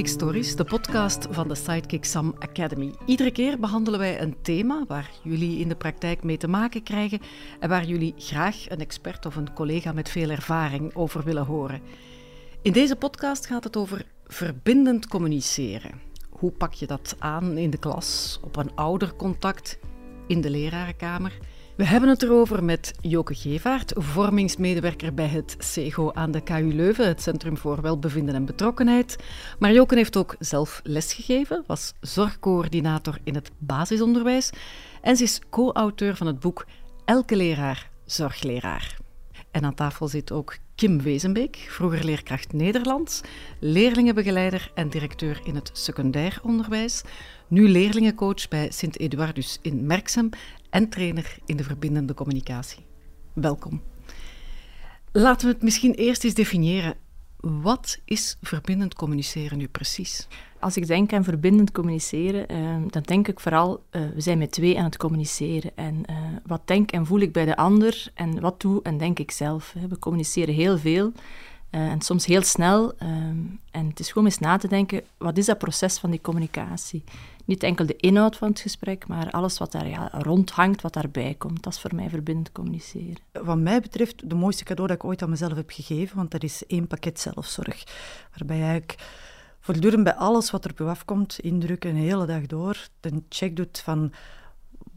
Sidekick Stories, de podcast van de Sidekick Sam Academy. Iedere keer behandelen wij een thema waar jullie in de praktijk mee te maken krijgen en waar jullie graag een expert of een collega met veel ervaring over willen horen. In deze podcast gaat het over verbindend communiceren. Hoe pak je dat aan in de klas, op een oudercontact, in de lerarenkamer? We hebben het erover met Joke Gevaert, vormingsmedewerker bij het CEGO aan de KU Leuven, het Centrum voor Welbevinden en Betrokkenheid. Maar Joke heeft ook zelf lesgegeven, was zorgcoördinator in het basisonderwijs en ze is co-auteur van het boek Elke leraar zorgleraar. En aan tafel zit ook Kim Wezenbeek, vroeger leerkracht Nederlands, leerlingenbegeleider en directeur in het secundair onderwijs, nu leerlingencoach bij Sint-Eduardus in Merksem en trainer in de verbindende communicatie. Welkom. Laten we het misschien eerst eens definiëren. Wat is verbindend communiceren nu precies? Als ik denk aan verbindend communiceren, uh, dan denk ik vooral, uh, we zijn met twee aan het communiceren. En uh, wat denk en voel ik bij de ander en wat doe en denk ik zelf. We communiceren heel veel en soms heel snel. En het is gewoon eens na te denken, wat is dat proces van die communicatie? Niet enkel de inhoud van het gesprek, maar alles wat daar ja, rondhangt, wat daarbij komt. Dat is voor mij verbindend communiceren. Wat mij betreft, de mooiste cadeau dat ik ooit aan mezelf heb gegeven, want dat is één pakket zelfzorg. Waarbij ik voortdurend bij alles wat er op je afkomt, indruk een hele dag door, een check doet van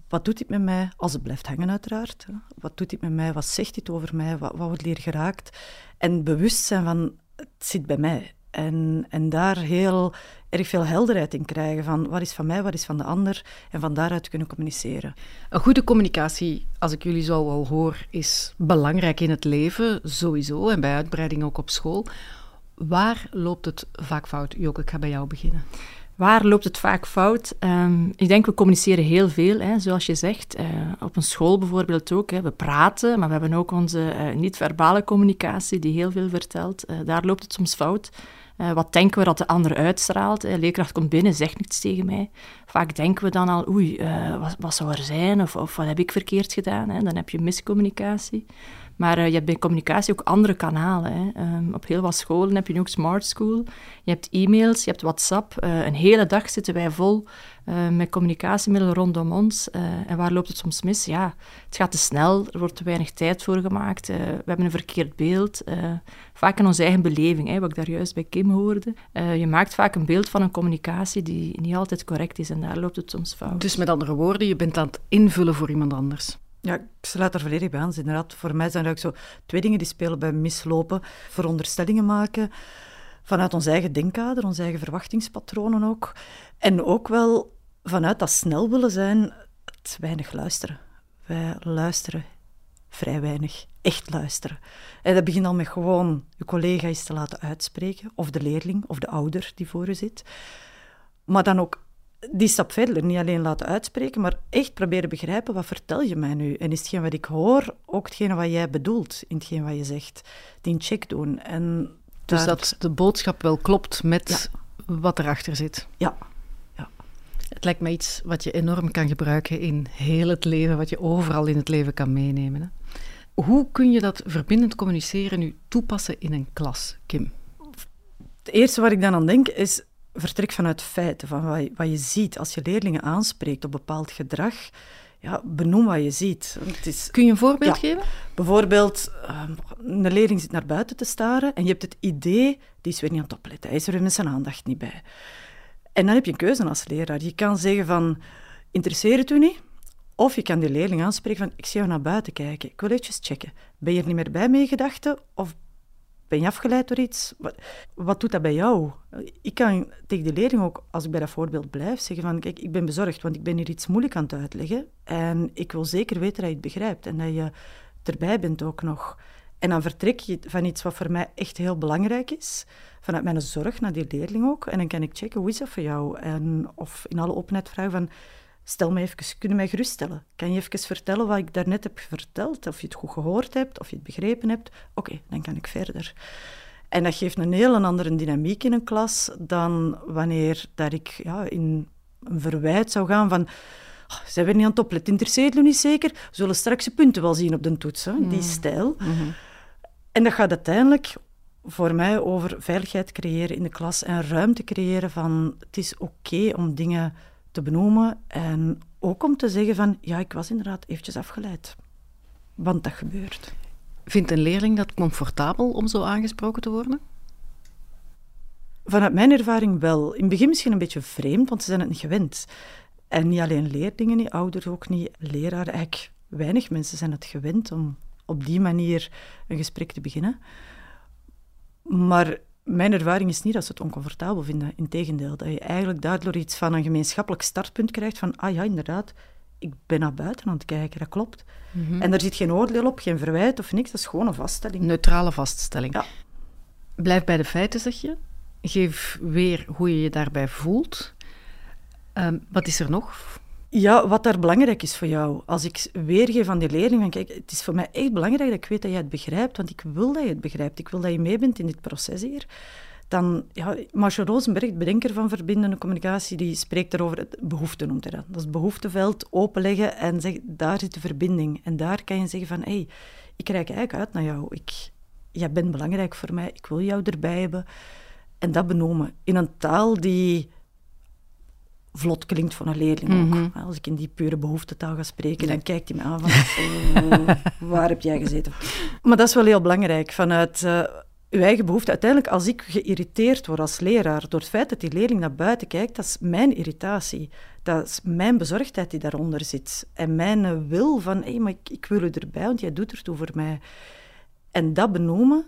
wat doet dit met mij, als het blijft hangen uiteraard. Wat doet dit met mij, wat zegt dit over mij, wat, wat wordt hier geraakt. En bewust zijn van, het zit bij mij. En, en daar heel erg veel helderheid in krijgen van wat is van mij, wat is van de ander en van daaruit kunnen communiceren. Een goede communicatie, als ik jullie zo al hoor, is belangrijk in het leven, sowieso, en bij uitbreiding ook op school. Waar loopt het vaak fout? Joke, ik ga bij jou beginnen. Waar loopt het vaak fout? Um, ik denk, we communiceren heel veel, hè, zoals je zegt. Uh, op een school bijvoorbeeld ook. Hè. We praten, maar we hebben ook onze uh, niet-verbale communicatie die heel veel vertelt. Uh, daar loopt het soms fout. Uh, wat denken we dat de ander uitstraalt? Een leerkracht komt binnen, zegt niets tegen mij. Vaak denken we dan al, oei, uh, wat, wat, zou er zijn? Of, of, wat heb ik verkeerd gedaan? Hè? Dan heb je miscommunicatie. Maar uh, je hebt bij communicatie ook andere kanalen. Hè. Um, op heel wat scholen heb je nu ook Smart School. Je hebt e-mails, je hebt WhatsApp. Uh, een hele dag zitten wij vol uh, met communicatiemiddelen rondom ons. en waar loopt het soms mis? Ja, het gaat te snel, er wordt te weinig tijd voor gemaakt. we hebben een verkeerd beeld. vaak in onze eigen beleving, hè, wat ik daar juist bij Kim hoorde. je maakt vaak een beeld van een communicatie die niet altijd correct is en daar loopt het soms fout. Dus met andere woorden, je bent aan het invullen voor iemand anders. Ja, ik sluit er volledig bij aan. Inderdaad, voor mij zijn er zo twee dingen die spelen bij mislopen. Veronderstellingen maken vanuit ons eigen denkkader, onze eigen verwachtingspatronen ook. En ook wel vanuit dat snel willen zijn, weinig luisteren. Wij luisteren vrij weinig, echt luisteren. En dat begint al met gewoon je collega eens te laten uitspreken, of de leerling, of de ouder die voor je zit. Maar dan ook die stap verder, niet alleen laten uitspreken, maar echt proberen begrijpen, wat vertel je mij nu? En is hetgeen wat ik hoor ook hetgene wat jij bedoelt in hetgeen wat je zegt? Die check doen. En dus dat de boodschap wel klopt met wat erachter zit. Ja. ja. Het lijkt me iets wat je enorm kan gebruiken in heel het leven, wat je overal in het leven kan meenemen. Hè? Hoe kun je dat verbindend communiceren nu toepassen in een klas, Kim? Het eerste waar ik dan aan denk is vertrek vanuit feiten, van wat je, wat je ziet. Als je leerlingen aanspreekt op bepaald gedrag, ja, benoem wat je ziet. Het is, Kun je een voorbeeld geven? Bijvoorbeeld, uh, een leerling zit naar buiten te staren en je hebt het idee, die is weer niet aan het opletten, hij is er met zijn aandacht niet bij. En dan heb je een keuze als leraar. Je kan zeggen van, interesseert het u niet? Of je kan die leerling aanspreken van, ik zie jou naar buiten kijken, ik wil eventjes checken. Ben je er niet meer bij mee gedachten of ben je afgeleid door iets? Wat, wat, doet dat bij jou? Ik kan tegen de leerling ook, als ik bij dat voorbeeld blijf, zeggen van kijk, ik ben bezorgd, want ik ben hier iets moeilijk aan het uitleggen en ik wil zeker weten dat je het begrijpt en dat je erbij bent ook nog. En dan vertrek je van iets wat voor mij echt heel belangrijk is, vanuit mijn zorg naar die leerling ook. En dan kan ik checken, hoe is dat voor jou? En, of in alle openheid vragen van, Stel me even, kun je mij geruststellen? Kan je even vertellen wat ik daarnet heb verteld? Of je het goed gehoord hebt, of je het begrepen hebt? Oké, dan kan ik verder. En dat geeft een heel andere dynamiek in een klas dan wanneer dat ik ja, in een verwijt zou gaan van... Oh, zijn we niet aan het opletten? Interesseert u niet zeker? We zullen straks je punten wel zien op de toets, hè? die mm. stijl. Mm-hmm. En dat gaat uiteindelijk voor mij over veiligheid creëren in de klas en ruimte creëren van het is oké om dingen te benoemen en ook om te zeggen van ja, ik was inderdaad eventjes afgeleid. Want dat gebeurt. Vindt een leerling dat comfortabel om zo aangesproken te worden? Vanuit mijn ervaring wel. In het begin misschien een beetje vreemd, want ze zijn het niet gewend. En niet alleen leerlingen, niet ouders ook niet, leraren, eigenlijk weinig mensen zijn het gewend om op die manier een gesprek te beginnen. Maar mijn ervaring is niet dat ze het oncomfortabel vinden. Integendeel, dat je eigenlijk daardoor iets van een gemeenschappelijk startpunt krijgt van, ah ja, inderdaad, ik ben naar buiten aan het kijken, dat klopt. Mhm. En er zit geen oordeel op, geen verwijt of niks, dat is gewoon een vaststelling. Neutrale vaststelling. Ja. Blijf bij de feiten, zeg je. Geef weer hoe je je daarbij voelt. Ehm, wat is er nog? Ja, wat daar belangrijk is voor jou. Als ik weergeef aan die leerling, van kijk, het is voor mij echt belangrijk dat ik weet dat jij het begrijpt, want ik wil dat je het begrijpt. Ik wil dat je mee bent in dit proces hier. Dan, ja, Marshall Rosenberg, bedenker van verbindende communicatie, die spreekt erover, het behoefte noemt hij dat. Dat is het behoefteveld openleggen en zegt, daar zit de verbinding. En daar kan je zeggen van, hé, hey, ik kijk eigenlijk uit naar jou. Ik, jij bent belangrijk voor mij, ik wil jou erbij hebben. En dat benoemen in een taal die vlot klinkt van een leerling ook. Mhm. Als ik in die pure behoeftetaal ga spreken, dan kijkt hij me aan van, oh, waar heb jij gezeten? Maar dat is wel heel belangrijk, vanuit uh, uw eigen behoefte. Uiteindelijk, als ik geïrriteerd word als leraar door het feit dat die leerling naar buiten kijkt, dat is mijn irritatie. Dat is mijn bezorgdheid die daaronder zit. En mijn wil van, hé, hey, maar ik, ik wil u erbij, want jij doet ertoe voor mij. En dat benoemen,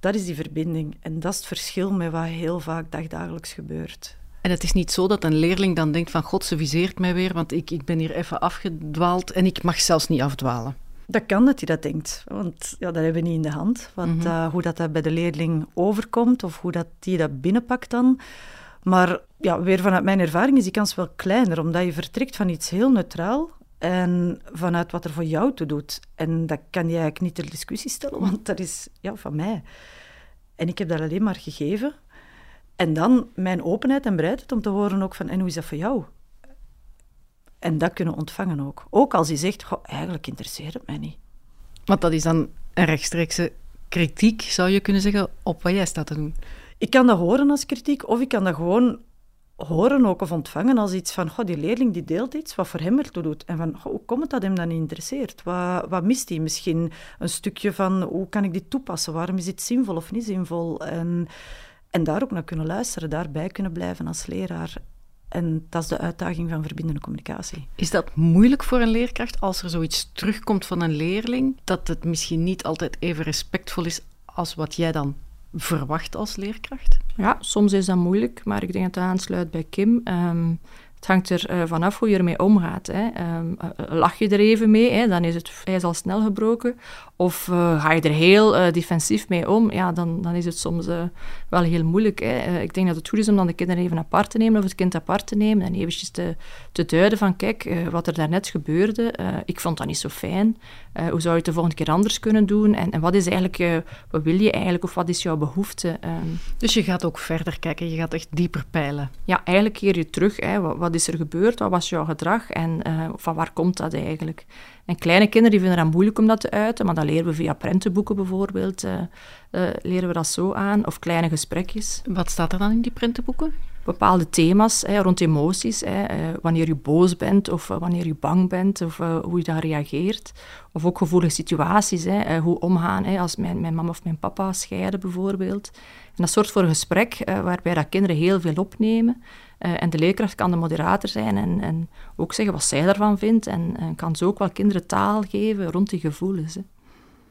dat is die verbinding. En dat is het verschil met wat heel vaak dagdagelijks gebeurt. En het is niet zo dat een leerling dan denkt van god, ze viseert mij weer, want ik, ik ben hier even afgedwaald en ik mag zelfs niet afdwalen. Dat kan dat hij dat denkt, want ja, dat hebben we niet in de hand. Wat, mhm. eh, hoe dat, dat bij de leerling overkomt of hoe dat die dat binnenpakt dan. Maar ja, weer vanuit mijn ervaring is die kans wel kleiner, omdat je vertrekt van iets heel neutraal en vanuit wat er voor jou toe doet. En dat kan je eigenlijk niet ter discussie stellen, want dat is ja, van mij. En ik heb dat alleen maar gegeven en dan mijn openheid en bereidheid om te horen ook van, en hoe is dat voor jou? En dat kunnen ontvangen ook. Ook als hij zegt, goh, eigenlijk interesseert het mij niet. Want dat is dan een rechtstreekse kritiek, zou je kunnen zeggen, op wat jij staat te doen. Ik kan dat horen als kritiek, of ik kan dat gewoon horen ook of ontvangen als iets van, goh, die leerling die deelt iets wat voor hem ertoe doet. En van, goh, hoe komt het dat hem dat niet interesseert? Wat, wat mist hij? Misschien een stukje van, hoe kan ik dit toepassen? Waarom is dit zinvol of niet zinvol? En en daar ook naar kunnen luisteren, daarbij kunnen blijven als leraar. En dat is de uitdaging van verbindende communicatie. Is dat moeilijk voor een leerkracht als er zoiets terugkomt van een leerling, dat het misschien niet altijd even respectvol is als wat jij dan verwacht als leerkracht? Ja, soms is dat moeilijk, maar ik denk dat het aansluit bij Kim. Ehm, het hangt er uh, vanaf hoe je ermee omgaat. Hè. Ehm, eh, eh, lach je er even mee, hè, dan is het ijs al snel gebroken. Of ga je er heel defensief mee om, ja, dan, dan is het soms wel heel moeilijk. Hè. ik denk dat het goed is om dan de kinderen even apart te nemen, of het kind apart te nemen, en eventjes te, te duiden van, kijk, wat er daarnet gebeurde, ik vond dat niet zo fijn. hoe zou je het de volgende keer anders kunnen doen? En, en wat is eigenlijk, wat wil je eigenlijk, of wat is jouw behoefte? Ehm, dus je gaat ook verder kijken, je gaat echt dieper peilen. Ja, eigenlijk keer je terug. Hè, wat, wat is er gebeurd? Wat was jouw gedrag? En van waar komt dat eigenlijk? En kleine kinderen die vinden het moeilijk om dat te uiten, maar dat leren we via prentenboeken bijvoorbeeld. Uh, uh, leren we dat zo aan, of kleine gesprekjes. Wat staat er dan in die prentenboeken? bepaalde thema's hè, rond emoties. Hè, wanneer je boos bent of wanneer je bang bent of hoe je daar reageert. Of ook gevoelige situaties, hè, hoe omgaan hè, als mijn, mijn mama of mijn papa scheiden bijvoorbeeld. En dat zorgt voor een gesprek waarbij dat kinderen heel veel opnemen. Uh, en de leerkracht kan de moderator zijn en, en ook zeggen wat zij daarvan vindt. En, kan zo ook wel kinderen taal geven rond die gevoelens. Hè.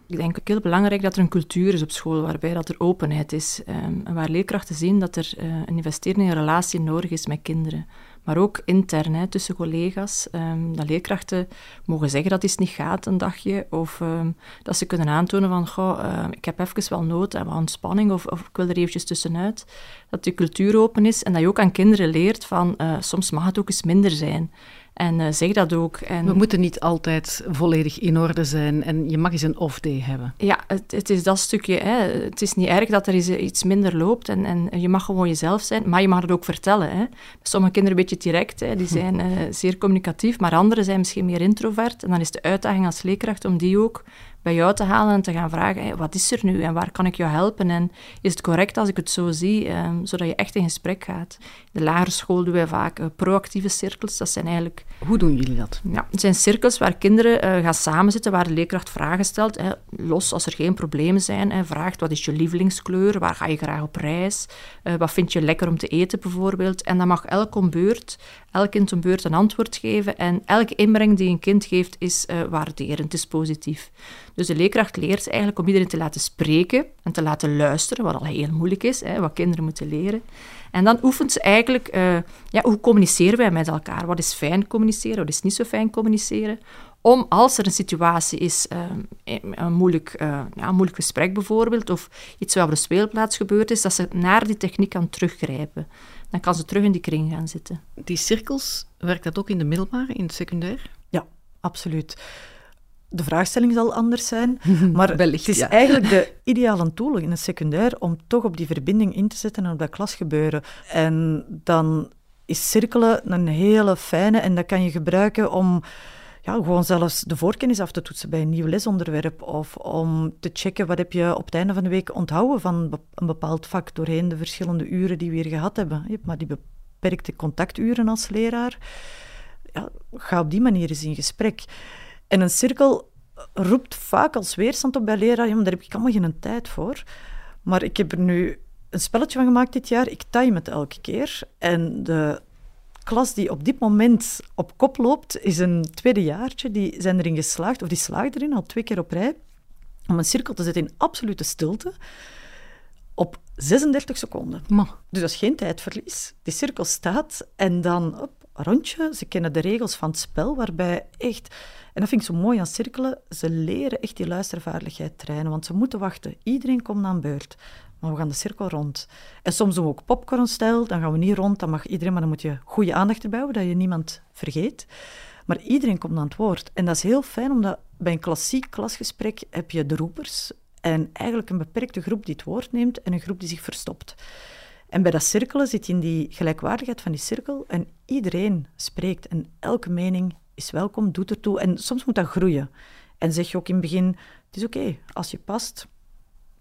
Ik denk ook heel belangrijk dat er een cultuur is op school waarbij dat er openheid is. Um, en waar leerkrachten zien dat er uh, een investering in een relatie nodig is met kinderen maar ook intern tussen collega's. Um, dat leerkrachten mogen zeggen dat iets niet gaat een dagje, of ehm, dat ze kunnen aantonen van, goh, uh, ik heb even wel nood aan ontspanning, of, of, ik wil er eventjes tussenuit. Dat die cultuur open is en dat je ook aan kinderen leert van, uh, soms mag het ook eens minder zijn. En uh, zeg dat ook. En we moeten niet altijd volledig in orde zijn en je mag eens een off-day hebben. Ja, het, het, is dat stukje. Hè. Het is niet erg dat er iets minder loopt en, en je mag gewoon jezelf zijn, maar je mag het ook vertellen. Hè. Sommige kinderen een beetje direct, hè. die zijn uh, zeer communicatief, maar anderen zijn misschien meer introvert. En dan is de uitdaging als leerkracht om die ook bij jou te halen en te gaan vragen, wat is er nu en waar kan ik jou helpen? En is het correct als ik het zo zie, ehm, zodat je echt in gesprek gaat? De lagere school doen wij vaak uh, proactieve cirkels. Dat zijn eigenlijk... Hoe doen jullie dat? Ja, het zijn cirkels waar kinderen uh, gaan samenzitten, waar de leerkracht vragen stelt. Hè, los als er geen problemen zijn. Hè, vraagt, wat is je lievelingskleur? Waar ga je graag op reis? Uh, wat vind je lekker om te eten bijvoorbeeld? En dan mag elk om beurt, elk kind om beurt een antwoord geven. En elke inbreng die een kind geeft is waarderend, is positief. Dus de leerkracht leert eigenlijk om iedereen te laten spreken en te laten luisteren, wat al heel moeilijk is, hè, wat kinderen moeten leren. En dan oefent ze eigenlijk, uh, ja, hoe communiceren wij met elkaar? Wat is fijn communiceren, wat is niet zo fijn communiceren? Om als er een situatie is, uh, een, moeilijk, uh, ja, een moeilijk gesprek bijvoorbeeld, of iets wat op de speelplaats gebeurd is, dat ze naar die techniek kan teruggrijpen. Dan kan ze terug in die kring gaan zitten. Die cirkels, werkt dat ook in de middelbare, in het secundair? Ja, absoluut de vraagstelling zal anders zijn, maar het is eigenlijk de ideale tool in het secundair om toch op die verbinding in te zetten en op dat klasgebeuren. En dan is cirkelen een hele fijne en dat kan je gebruiken om ja, gewoon zelfs de voorkennis af te toetsen bij een nieuw lesonderwerp of om te checken wat heb je op het einde van de week onthouden van een bepaald vak doorheen de verschillende uren die we hier gehad hebben. Je hebt maar die beperkte contacturen als leraar. Ja, ga op die manier eens in gesprek. En een cirkel roept vaak als weerstand op bij leraren, ja, daar heb ik allemaal geen tijd voor. Maar ik heb er nu een spelletje van gemaakt dit jaar. Ik time het elke keer. En de klas die op dit moment op kop loopt, is een tweedejaartje. Die zijn erin geslaagd, of die slaagt erin al twee keer op rij, om een cirkel te zetten in absolute stilte op 36 seconden. Dus dat is geen tijdverlies. Die cirkel staat en dan op, rondje. Ze kennen de regels van het spel, waarbij echt en dat vind ik zo mooi aan cirkelen. Ze leren echt die luistervaardigheid trainen, want ze moeten wachten. Iedereen komt aan beurt. Maar we gaan de cirkel rond. En soms doen we ook popcornstijl. Dan gaan we niet rond, dan mag iedereen, maar dan moet je goede aandacht erbij houden, dat je niemand vergeet. Maar iedereen komt aan het woord. En dat is heel fijn, omdat bij een klassiek klasgesprek heb je de roepers en eigenlijk een beperkte groep die het woord neemt en een groep die zich verstopt. En bij dat cirkelen zit je in die gelijkwaardigheid van die cirkel en iedereen spreekt en elke mening is welkom, doet ertoe. En soms moet dat groeien. En zeg je ook in het begin, het is oké, als je past,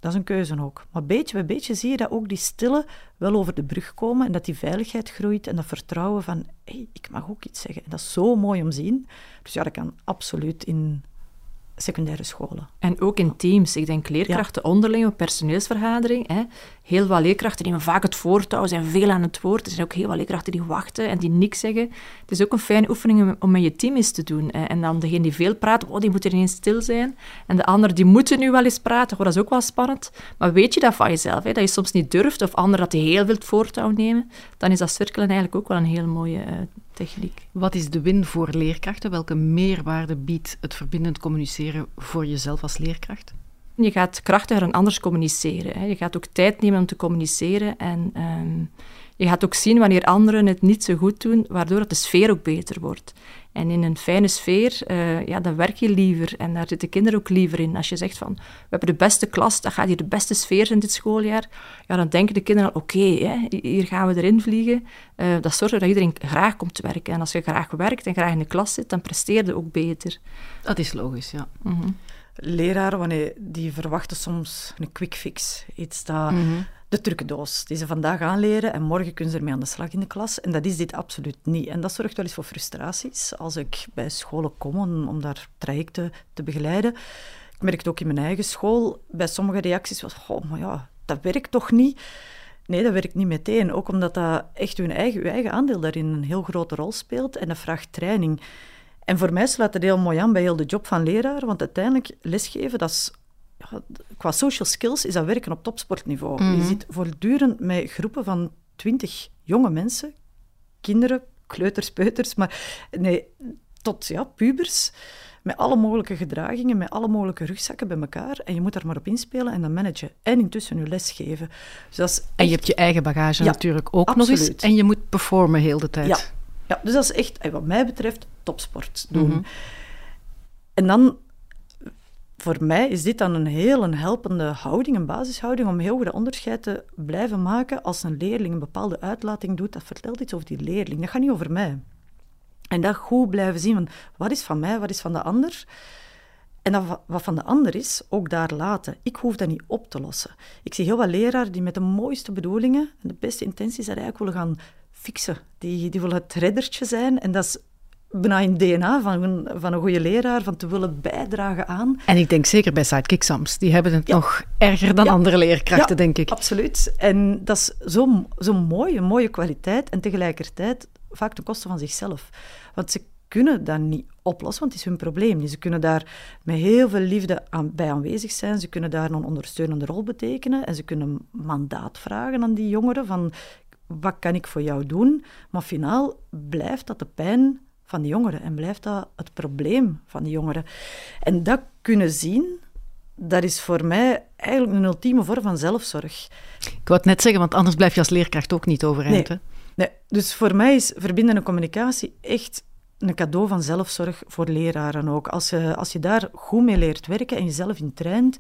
dat is een keuze ook. Maar beetje bij beetje zie je dat ook die stille wel over de brug komen en dat die veiligheid groeit en dat vertrouwen van, hé, hey, ik mag ook iets zeggen. En dat is zo mooi om te zien. Dus ja, dat kan absoluut in secundaire scholen. En ook in teams. Ik denk leerkrachten ja. onderling op personeelsvergadering. Hè. Heel wat leerkrachten nemen vaak het voortouw, zijn veel aan het woord. Er zijn ook heel wat leerkrachten die wachten en die niks zeggen. Het is ook een fijne oefening om met je team eens te doen. En dan degene die veel praat, oh, die moeten ineens stil zijn. En de anderen die moeten nu wel eens praten. Oh, dat is ook wel spannend. Maar weet je dat van jezelf? Hè? Dat je soms niet durft of anderen dat die heel veel het voortouw nemen. Dan is dat cirkelen eigenlijk ook wel een heel mooie uh, techniek. Wat is de win voor leerkrachten? Welke meerwaarde biedt het verbindend communiceren voor jezelf als leerkracht? Je gaat krachtiger en anders communiceren. Hè. Je gaat ook tijd nemen om te communiceren en um, je gaat ook zien wanneer anderen het niet zo goed doen, waardoor de sfeer ook beter wordt. En in een fijne sfeer, uh, ja, dan werk je liever. En daar zitten kinderen ook liever in. Als je zegt van, we hebben de beste klas, dat gaat hier de beste sfeer zijn dit schooljaar. Ja, dan denken de kinderen, oké, okay, hier gaan we erin vliegen. Uh, dat zorgt dat iedereen graag komt werken. En als je graag werkt en graag in de klas zit, dan presteer je ook beter. Dat is logisch, ja. Mm -hmm. Leraren, wanneer, die verwachten soms een quick fix. Iets dat... Mm -hmm de trucendoos die ze vandaag aanleren en morgen kunnen ze ermee aan de slag in de klas. En dat is dit absoluut niet. En dat zorgt wel eens voor frustraties als ik bij scholen kom om, om daar trajecten te begeleiden. Ik merk het ook in mijn eigen school, bij sommige reacties was, oh, maar ja, dat werkt toch niet? Nee, dat werkt niet meteen. Ook omdat dat echt uw eigen, uw eigen aandeel daarin een heel grote rol speelt en dat vraagt training. En voor mij sluit het heel mooi aan bij heel de job van leraar, want uiteindelijk lesgeven, dat is qua social skills is dat werken op topsportniveau. Je mhm. zit voortdurend met groepen van twintig jonge mensen, kinderen, kleuters, peuters, maar nee, tot ja, pubers, met alle mogelijke gedragingen, met alle mogelijke rugzakken bij elkaar. En je moet daar maar op inspelen en dan managen. En intussen je les geven. Dus dat is En je hebt je eigen bagage natuurlijk ook nog eens. En je moet performen heel de tijd. Ja, ja dus dat is echt, wat mij betreft, topsport doen. Mhm. En dan voor mij is dit dan een heel een helpende houding, een basishouding, om heel goed onderscheid te blijven maken als een leerling een bepaalde uitlating doet. Dat vertelt iets over die leerling. Dat gaat niet over mij. En dat goed blijven zien van wat is van mij, wat is van de ander. En dat wat van de ander is, ook daar laten. Ik hoef dat niet op te lossen. Ik zie heel wat leraren die met de mooiste bedoelingen en de beste intenties dat eigenlijk willen gaan fixen. Die, die willen het reddertje zijn. En dat is bijna in DNA van een, van een goede leraar, van te willen bijdragen aan. En ik denk zeker bij Sidekick Sams, die hebben het nog erger dan andere leerkrachten, denk ik. absoluut. En dat is zo, zo mooi, een mooie kwaliteit en tegelijkertijd vaak ten koste van zichzelf. Want ze kunnen dat niet oplossen, want het is hun probleem. Ze kunnen daar met heel veel liefde aan, bij aanwezig zijn. Ze kunnen daar een ondersteunende rol betekenen. En ze kunnen mandaat vragen aan die jongeren van wat kan ik voor jou doen? Maar finaal blijft dat de pijn van die jongeren en blijft dat het probleem van die jongeren. En dat kunnen zien, dat is voor mij eigenlijk een ultieme vorm van zelfzorg. Ik wou het net zeggen, want anders blijf je als leerkracht ook niet overeind. Nee. nee. Dus voor mij is verbindende communicatie echt een cadeau van zelfzorg voor leraren ook. Als je, als je daar goed mee leert werken en jezelf in traint,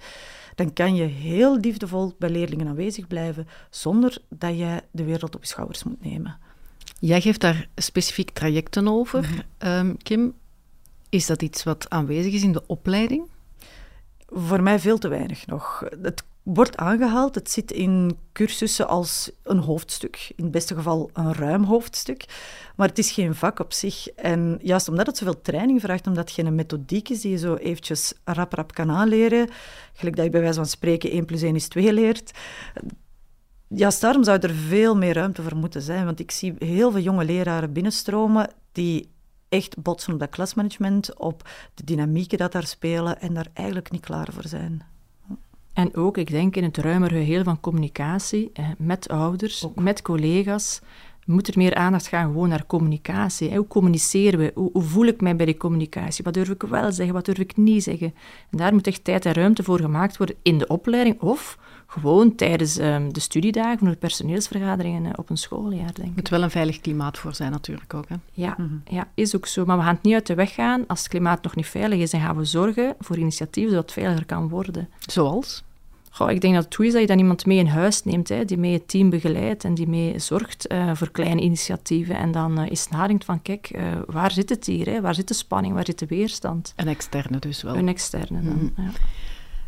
dan kan je heel liefdevol bij leerlingen aanwezig blijven, zonder dat je de wereld op je schouders moet nemen. Jij geeft daar specifiek trajecten over. Mhm. Ehm, Kim, is dat iets wat aanwezig is in de opleiding? Voor mij veel te weinig nog. Het wordt aangehaald, het zit in cursussen als een hoofdstuk. In het beste geval een ruim hoofdstuk. Maar het is geen vak op zich. En juist omdat het zoveel training vraagt, omdat het geen methodiek is die je zo eventjes rap rap kan aanleren, gelijk dat je bij wijze van spreken 1 plus 1 is 2 leert, ja, daarom zou er veel meer ruimte voor moeten zijn. Want ik zie heel veel jonge leraren binnenstromen die echt botsen op dat klasmanagement, op de dynamieken dat daar spelen en daar eigenlijk niet klaar voor zijn. En ook, ik denk, in het ruimer geheel van communicatie, eh, met ouders, met collega's, moet er meer aandacht gaan gewoon naar communicatie. Hoe communiceren we? Hoe, hoe, voel ik mij bij die communicatie? Wat durf ik wel zeggen? Wat durf ik niet zeggen? En daar moet echt tijd en ruimte voor gemaakt worden in de opleiding of gewoon tijdens um, de studiedagen of de personeelsvergaderingen uh, op een schooljaar, denk ik. Moet wel een veilig klimaat voor zijn natuurlijk ook. Hè? Ja, mm -hmm. ja, is ook zo. Maar we gaan het niet uit de weg gaan. Als het klimaat nog niet veilig is, dan gaan we zorgen voor initiatieven zodat het veiliger kan worden. Zoals? Goh, ik denk dat het goed is dat je dan iemand mee in huis neemt, hè, die mee het team begeleidt en die mee zorgt uh, voor kleine initiatieven. En dan uh, eens nadenkt van, kijk, uh, waar zit het hier? Hè? Waar zit de spanning? Waar zit de weerstand? Een externe dus wel. Een externe dan, mm. ja.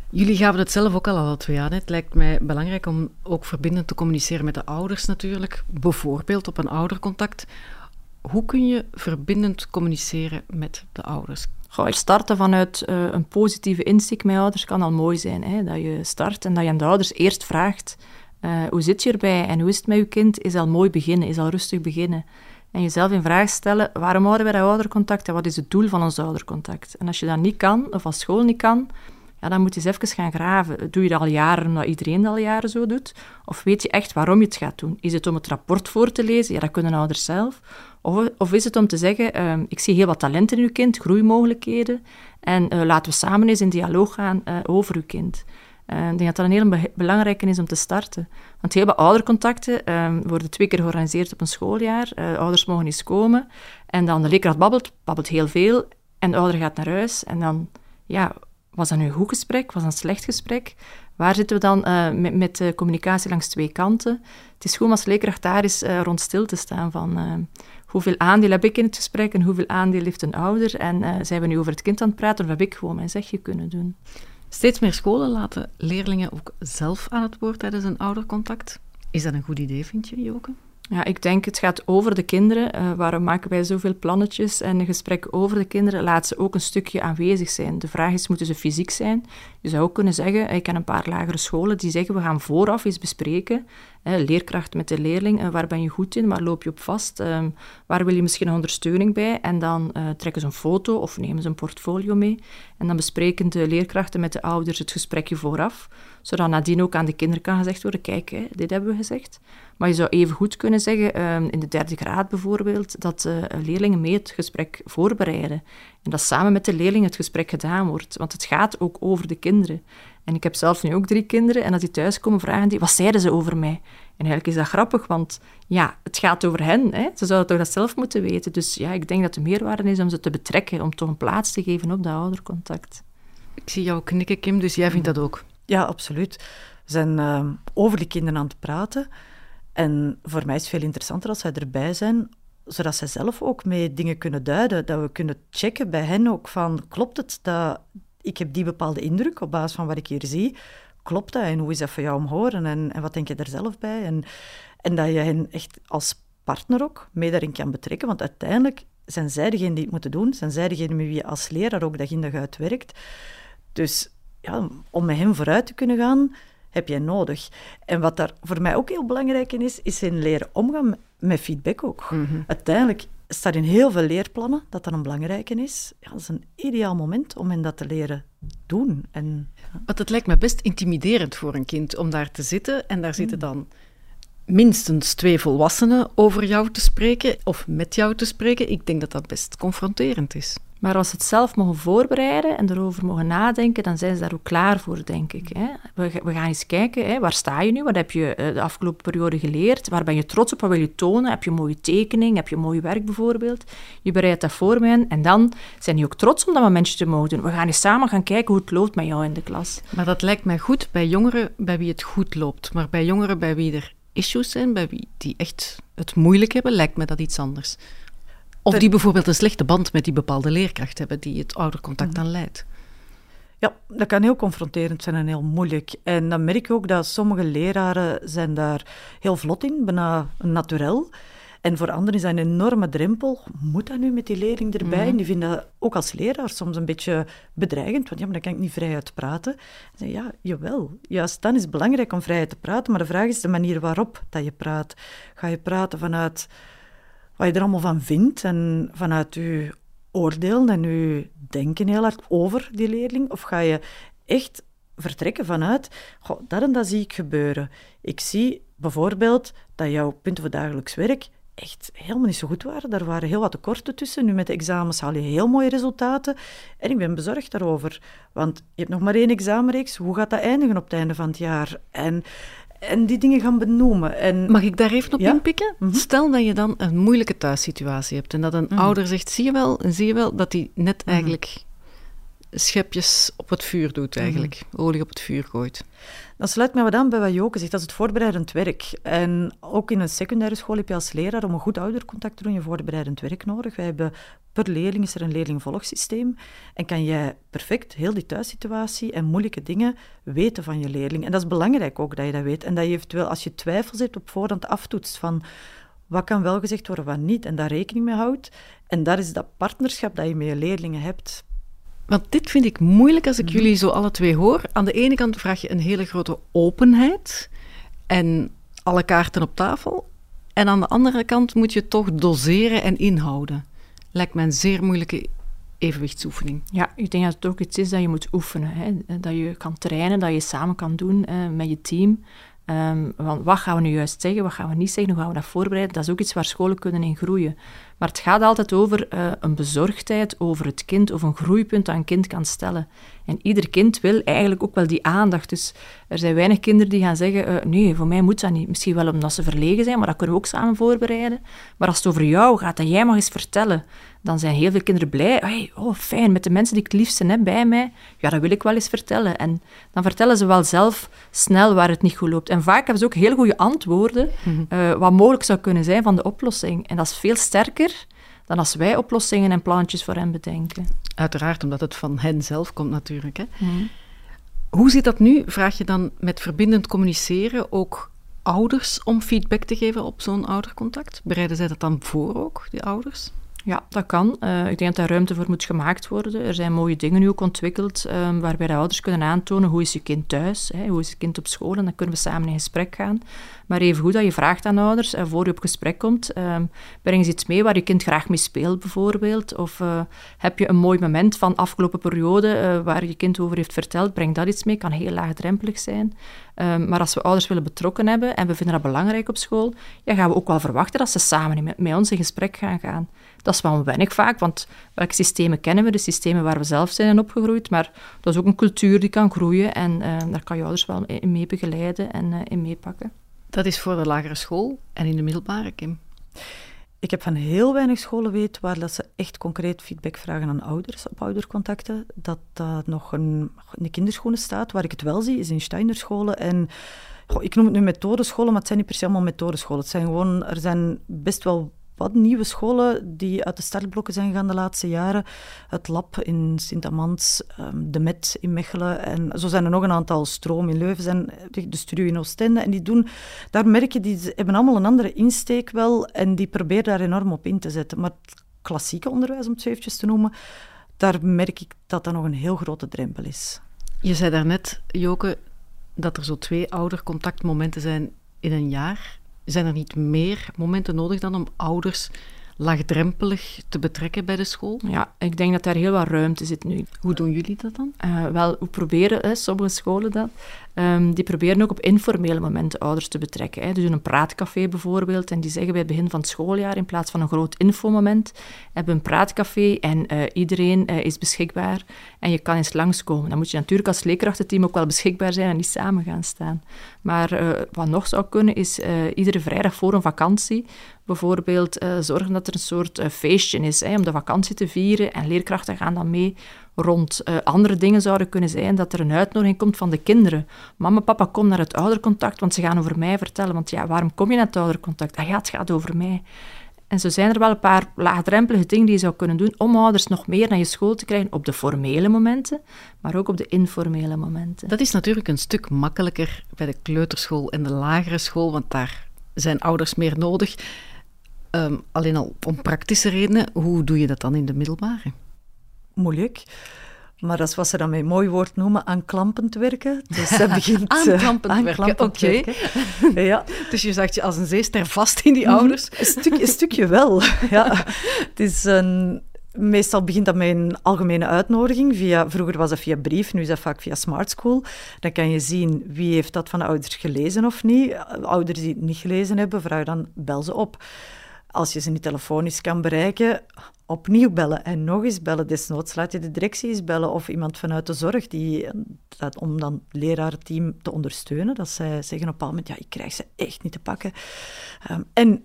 Jullie gaven het zelf ook al alle twee aan. Het lijkt mij belangrijk om ook verbindend te communiceren met de ouders natuurlijk. Bijvoorbeeld op een oudercontact. Hoe kun je verbindend communiceren met de ouders? Goh, starten vanuit uh, een positieve insteek met ouders kan al mooi zijn. Hè? Dat je start en dat je aan de ouders eerst vraagt... Uh, hoe zit je erbij en hoe is het met je kind? Is al mooi beginnen, is al rustig beginnen. En jezelf in vraag stellen, waarom houden wij dat oudercontact en wat is het doel van ons oudercontact? En als je dat niet kan, of als school niet kan, ja, dan moet je eens even gaan graven. Doe je dat al jaren omdat iedereen dat al jaren zo doet? Of weet je echt waarom je het gaat doen? Is het om het rapport voor te lezen? Ja, dat kunnen ouders zelf. Of, of is het om te zeggen, uh, ik zie heel wat talenten in uw kind, groeimogelijkheden, en uh, laten we samen eens in dialoog gaan uh, over uw kind. ik denk dat dat een heel be belangrijke is om te starten. Want heel veel oudercontacten ehm, worden twee keer georganiseerd op een schooljaar. ouders mogen eens komen. En dan de leerkracht babbelt, babbelt heel veel. En de ouder gaat naar huis. En dan, ja, was dat nu een goed gesprek? Was dat een slecht gesprek? Waar zitten we dan uh, met, met communicatie langs twee kanten? Het is goed als leerkracht daar is uh, rond stil te staan van uh, hoeveel aandeel heb ik in het gesprek en hoeveel aandeel heeft een ouder en zijn we nu over het kind aan het praten of heb ik gewoon mijn zegje kunnen doen? Steeds meer scholen laten leerlingen ook zelf aan het woord tijdens een oudercontact. Is dat een goed idee, vind je, Joke? Ja, ik denk het gaat over de kinderen. Uh, waarom maken wij zoveel plannetjes en een gesprek over de kinderen? Laat ze ook een stukje aanwezig zijn. De vraag is, moeten ze fysiek zijn? Je zou ook kunnen zeggen, ik ken een paar lagere scholen die zeggen, we gaan vooraf eens bespreken. Leerkracht met de leerling, uh, waar ben je goed in? Waar loop je op vast? Um, waar wil je misschien ondersteuning bij? En dan uh, trekken ze een foto of nemen ze een portfolio mee. En dan bespreken de leerkrachten met de ouders het gesprekje vooraf. Zodat nadien ook aan de kinderen kan gezegd worden, kijk, dit hebben we gezegd. Maar je zou even goed kunnen zeggen, ehm, in de derde graad bijvoorbeeld, dat uh, leerlingen mee het gesprek voorbereiden. En dat samen met de leerlingen het gesprek gedaan wordt. Want het gaat ook over de kinderen. En ik heb zelf nu ook drie kinderen en als die thuiskomen vragen die, wat zeiden ze over mij? En eigenlijk is dat grappig, want ja, het gaat over hen. Hè? Ze zouden toch dat zelf moeten weten. Dus ja, ik denk dat de meerwaarde is om ze te betrekken, om toch een plaats te geven op dat oudercontact. Ik zie jou knikken, Kim, dus jij vindt dat ook? Ja, absoluut. We zijn uh, over die kinderen aan het praten. En voor mij is het veel interessanter als zij erbij zijn, zodat zij zelf ook mee dingen kunnen duiden. Dat we kunnen checken bij hen ook van, klopt het dat ik heb die bepaalde indruk op basis van wat ik hier zie. Klopt dat? En hoe is dat voor jou om horen? En, en wat denk je er zelf bij? En, en dat je hen echt als partner ook mee daarin kan betrekken. Want uiteindelijk zijn zij degene die het moeten doen. Zijn zij degene met wie je als leraar ook dag in dag uit werkt. Dus ja, om met hem vooruit te kunnen gaan, heb je nodig. En wat daar voor mij ook heel belangrijk in is, is in leren omgaan met feedback ook. Mhm. Uiteindelijk staat in heel veel leerplannen dat dat een belangrijke is. Ja, dat is een ideaal moment om hen dat te leren doen. En, ja. Want het lijkt me best intimiderend voor een kind om daar te zitten en daar zitten mm. dan minstens twee volwassenen over jou te spreken of met jou te spreken. Ik denk dat dat best confronterend is. Maar als ze het zelf mogen voorbereiden en erover mogen nadenken, dan zijn ze daar ook klaar voor, denk ik. Hè. We, gaan eens kijken, hè, waar sta je nu? Wat heb je eh, de afgelopen periode geleerd? Waar ben je trots op? Wat wil je tonen? Heb je een mooie tekening? Heb je een mooi werk bijvoorbeeld? Je bereidt dat voor mij en dan zijn die ook trots om dat momentje te mogen doen. We gaan eens samen gaan kijken hoe het loopt met jou in de klas. Maar dat lijkt mij goed bij jongeren bij wie het goed loopt. Maar bij jongeren bij wie er issues zijn, bij wie die echt het moeilijk hebben, lijkt me dat iets anders. Of die bijvoorbeeld een slechte band met die bepaalde leerkracht hebben die het oudercontact mhm. dan leidt. Ja, dat kan heel confronterend zijn en heel moeilijk. En dan merk je ook dat sommige leraren zijn daar heel vlot in, bijna naturel. En voor anderen is dat een enorme drempel. Moet dat nu met die leerling erbij? Mm. En die vinden dat ook als leraar soms een beetje bedreigend, want ja, maar dan kan ik niet vrijheid praten. En ja, jawel. Juist dan is het belangrijk om vrijheid te praten, maar de vraag is de manier waarop dat je praat. Ga je praten vanuit wat je er allemaal van vindt en vanuit je oordeel en je denken heel hard over die leerling? Of ga je echt vertrekken vanuit, dat en dat zie ik gebeuren. Ik zie bijvoorbeeld dat jouw punten voor dagelijks werk echt helemaal niet zo goed waren. Daar waren heel wat tekorten tussen. Nu met de examens haal je heel mooie resultaten. En ik ben bezorgd daarover. Want je hebt nog maar één examenreeks. Hoe gaat dat eindigen op het einde van het jaar? En en die dingen gaan benoemen. En... Mag ik daar even op inpikken? Mhm. Stel dat je dan een moeilijke thuissituatie hebt en dat een mhm. ouder zegt, zie je wel, zie je wel, dat hij net mhm. eigenlijk schepjes op het vuur doet eigenlijk, olie op het vuur gooit. Dan sluit mij wat aan bij wat Joke zegt, dat is het voorbereidend werk. En ook in een secundaire school heb je als leraar om een goed oudercontact te doen, je voorbereidend werk nodig. Wij hebben per leerling is er een leerlingvolgsysteem en kan jij perfect heel die thuissituatie en moeilijke dingen weten van je leerling. En dat is belangrijk ook dat je dat weet en dat je eventueel als je twijfels hebt op voorhand aftoetst van wat kan wel gezegd worden, wat niet en daar rekening mee houdt. En dat is dat partnerschap dat je met je leerlingen hebt. Want dit vind ik moeilijk als ik mhm. jullie zo alle twee hoor. Aan de ene kant vraag je een hele grote openheid en alle kaarten op tafel. En aan de andere kant moet je toch doseren en inhouden. Lijkt me een zeer moeilijke evenwichtsoefening. Ja, ik denk dat het ook iets is dat je moet oefenen. Hè? Dat je kan trainen, dat je samen kan doen met je team. Um, want wat gaan we nu juist zeggen, wat gaan we niet zeggen, hoe gaan we dat voorbereiden? Dat is ook iets waar scholen kunnen in groeien. Maar het gaat altijd over uh, een bezorgdheid over het kind of een groeipunt dat een kind kan stellen. En ieder kind wil eigenlijk ook wel die aandacht. Dus er zijn weinig kinderen die gaan zeggen, uh, nee, voor mij moet dat niet. Misschien wel omdat ze verlegen zijn, maar dat kunnen we ook samen voorbereiden. Maar als het over jou gaat, dat jij mag eens vertellen, dan zijn heel veel kinderen blij. Hey, oh, fijn, met de mensen die ik het liefste heb bij mij, ja, dat wil ik wel eens vertellen. En dan vertellen ze wel zelf snel waar het niet goed loopt. En vaak hebben ze ook heel goede antwoorden, uh, wat mogelijk zou kunnen zijn van de oplossing. En dat is veel sterker dan als wij oplossingen en plannetjes voor hen bedenken. Uiteraard, omdat het van hen zelf komt natuurlijk. Hè? Mhm. Hoe zit dat nu? Vraag je dan met verbindend communiceren ook ouders om feedback te geven op zo'n oudercontact? Bereiden zij dat dan voor ook, die ouders? Ja, dat kan. Uh, ik denk dat daar ruimte voor moet gemaakt worden. Er zijn mooie dingen nu ook ontwikkeld um, waarbij de ouders kunnen aantonen hoe is je kind thuis, hè, hoe is je kind op school en dan kunnen we samen in gesprek gaan. Maar even goed dat je vraagt aan ouders, uh, voor je op gesprek komt, uh, breng eens iets mee waar je kind graag mee speelt bijvoorbeeld. Of uh, heb je een mooi moment van afgelopen periode waar je kind over heeft verteld, breng dat iets mee, kan heel laagdrempelig zijn. Um, maar als we ouders willen betrokken hebben en we vinden dat belangrijk op school, ja, gaan we ook wel verwachten dat ze samen met, met ons in gesprek gaan gaan. Dat is wel weinig vaak, want welke systemen kennen we? De systemen waar we zelf zijn opgegroeid, maar dat is ook een cultuur die kan groeien en uh, daar kan je ouders wel in mee begeleiden en uh, in meepakken. Dat is voor de lagere school en in de middelbare, Kim? Ik heb van heel weinig scholen weet waar dat ze echt concreet feedback vragen aan ouders op oudercontacten. Dat dat nog een, in de kinderschoenen staat. Waar ik het wel zie, is in Steinerscholen en... Ik noem het nu methodescholen, maar het zijn niet per se allemaal methodescholen. Het zijn gewoon, er zijn best wel wat nieuwe scholen die uit de startblokken zijn gegaan de laatste jaren. Het Lab in Sint-Amans, ehm, de Met in Mechelen en zo zijn er nog een aantal. Stroom in Leuven zijn de studio in Oostende. En die doen, daar merk je, die hebben allemaal een andere insteek wel en die proberen daar enorm op in te zetten. Maar het klassieke onderwijs, om het zo eventjes te noemen, daar merk ik dat dat nog een heel grote drempel is. Je zei daarnet, Joke, dat er zo twee oudercontactmomenten zijn in een jaar. Zijn er niet meer momenten nodig dan om ouders laagdrempelig te betrekken bij de school? Ja, ik denk dat daar heel wat ruimte zit nu. Hoe doen jullie dat dan? Uh, wel, hoe proberen hè, sommige scholen dat? Um, die proberen ook op informele momenten ouders te betrekken. Hè. Dus een praatcafé bijvoorbeeld, en die zeggen bij het begin van het schooljaar, in plaats van een groot infomoment, hebben een praatcafé en uh, iedereen uh, is beschikbaar en je kan eens langskomen. Dan moet je natuurlijk als leerkrachtenteam ook wel beschikbaar zijn en niet samen gaan staan. Maar wat nog zou kunnen, is iedere vrijdag voor een vakantie bijvoorbeeld zorgen dat er een soort feestje is hè, om de vakantie te vieren en leerkrachten gaan dan mee rond uh, andere dingen zouden kunnen zijn, dat er een uitnodiging komt van de kinderen. Mama, papa, kom naar het oudercontact, want ze gaan over mij vertellen. Want ja, waarom kom je naar het oudercontact? Ah ja, het gaat over mij. En zo zijn er wel een paar laagdrempelige dingen die je zou kunnen doen om ouders nog meer naar je school te krijgen op de formele momenten, maar ook op de informele momenten. Dat is natuurlijk een stuk makkelijker bij de kleuterschool en de lagere school, want daar zijn ouders meer nodig. Um, alleen al om praktische redenen, hoe doe je dat dan in de middelbare? Moeilijk. Maar dat is wat ze dan met een mooi woord noemen aanklampend werken. Dus dat begint... aanklampend werken, oké. ja. Dus je zegt je als een zeester vast in die mhm. ouders? Een, stuk, een stukje wel, ja. Het is een... Meestal begint dat met een algemene uitnodiging. Via, vroeger was dat via brief, nu is dat vaak via Smart School. Dan kan je zien wie heeft dat van de ouders gelezen of niet. Ouders die het niet gelezen hebben, vraag dan bel ze op. Als je ze niet telefonisch kan bereiken, opnieuw bellen en nog eens bellen. Desnoods laat je de directie eens bellen of iemand vanuit de zorg die, dat, om dan het leraarteam te ondersteunen. Dat zij zeggen op een bepaald moment, ja, ik krijg ze echt niet te pakken. Um, en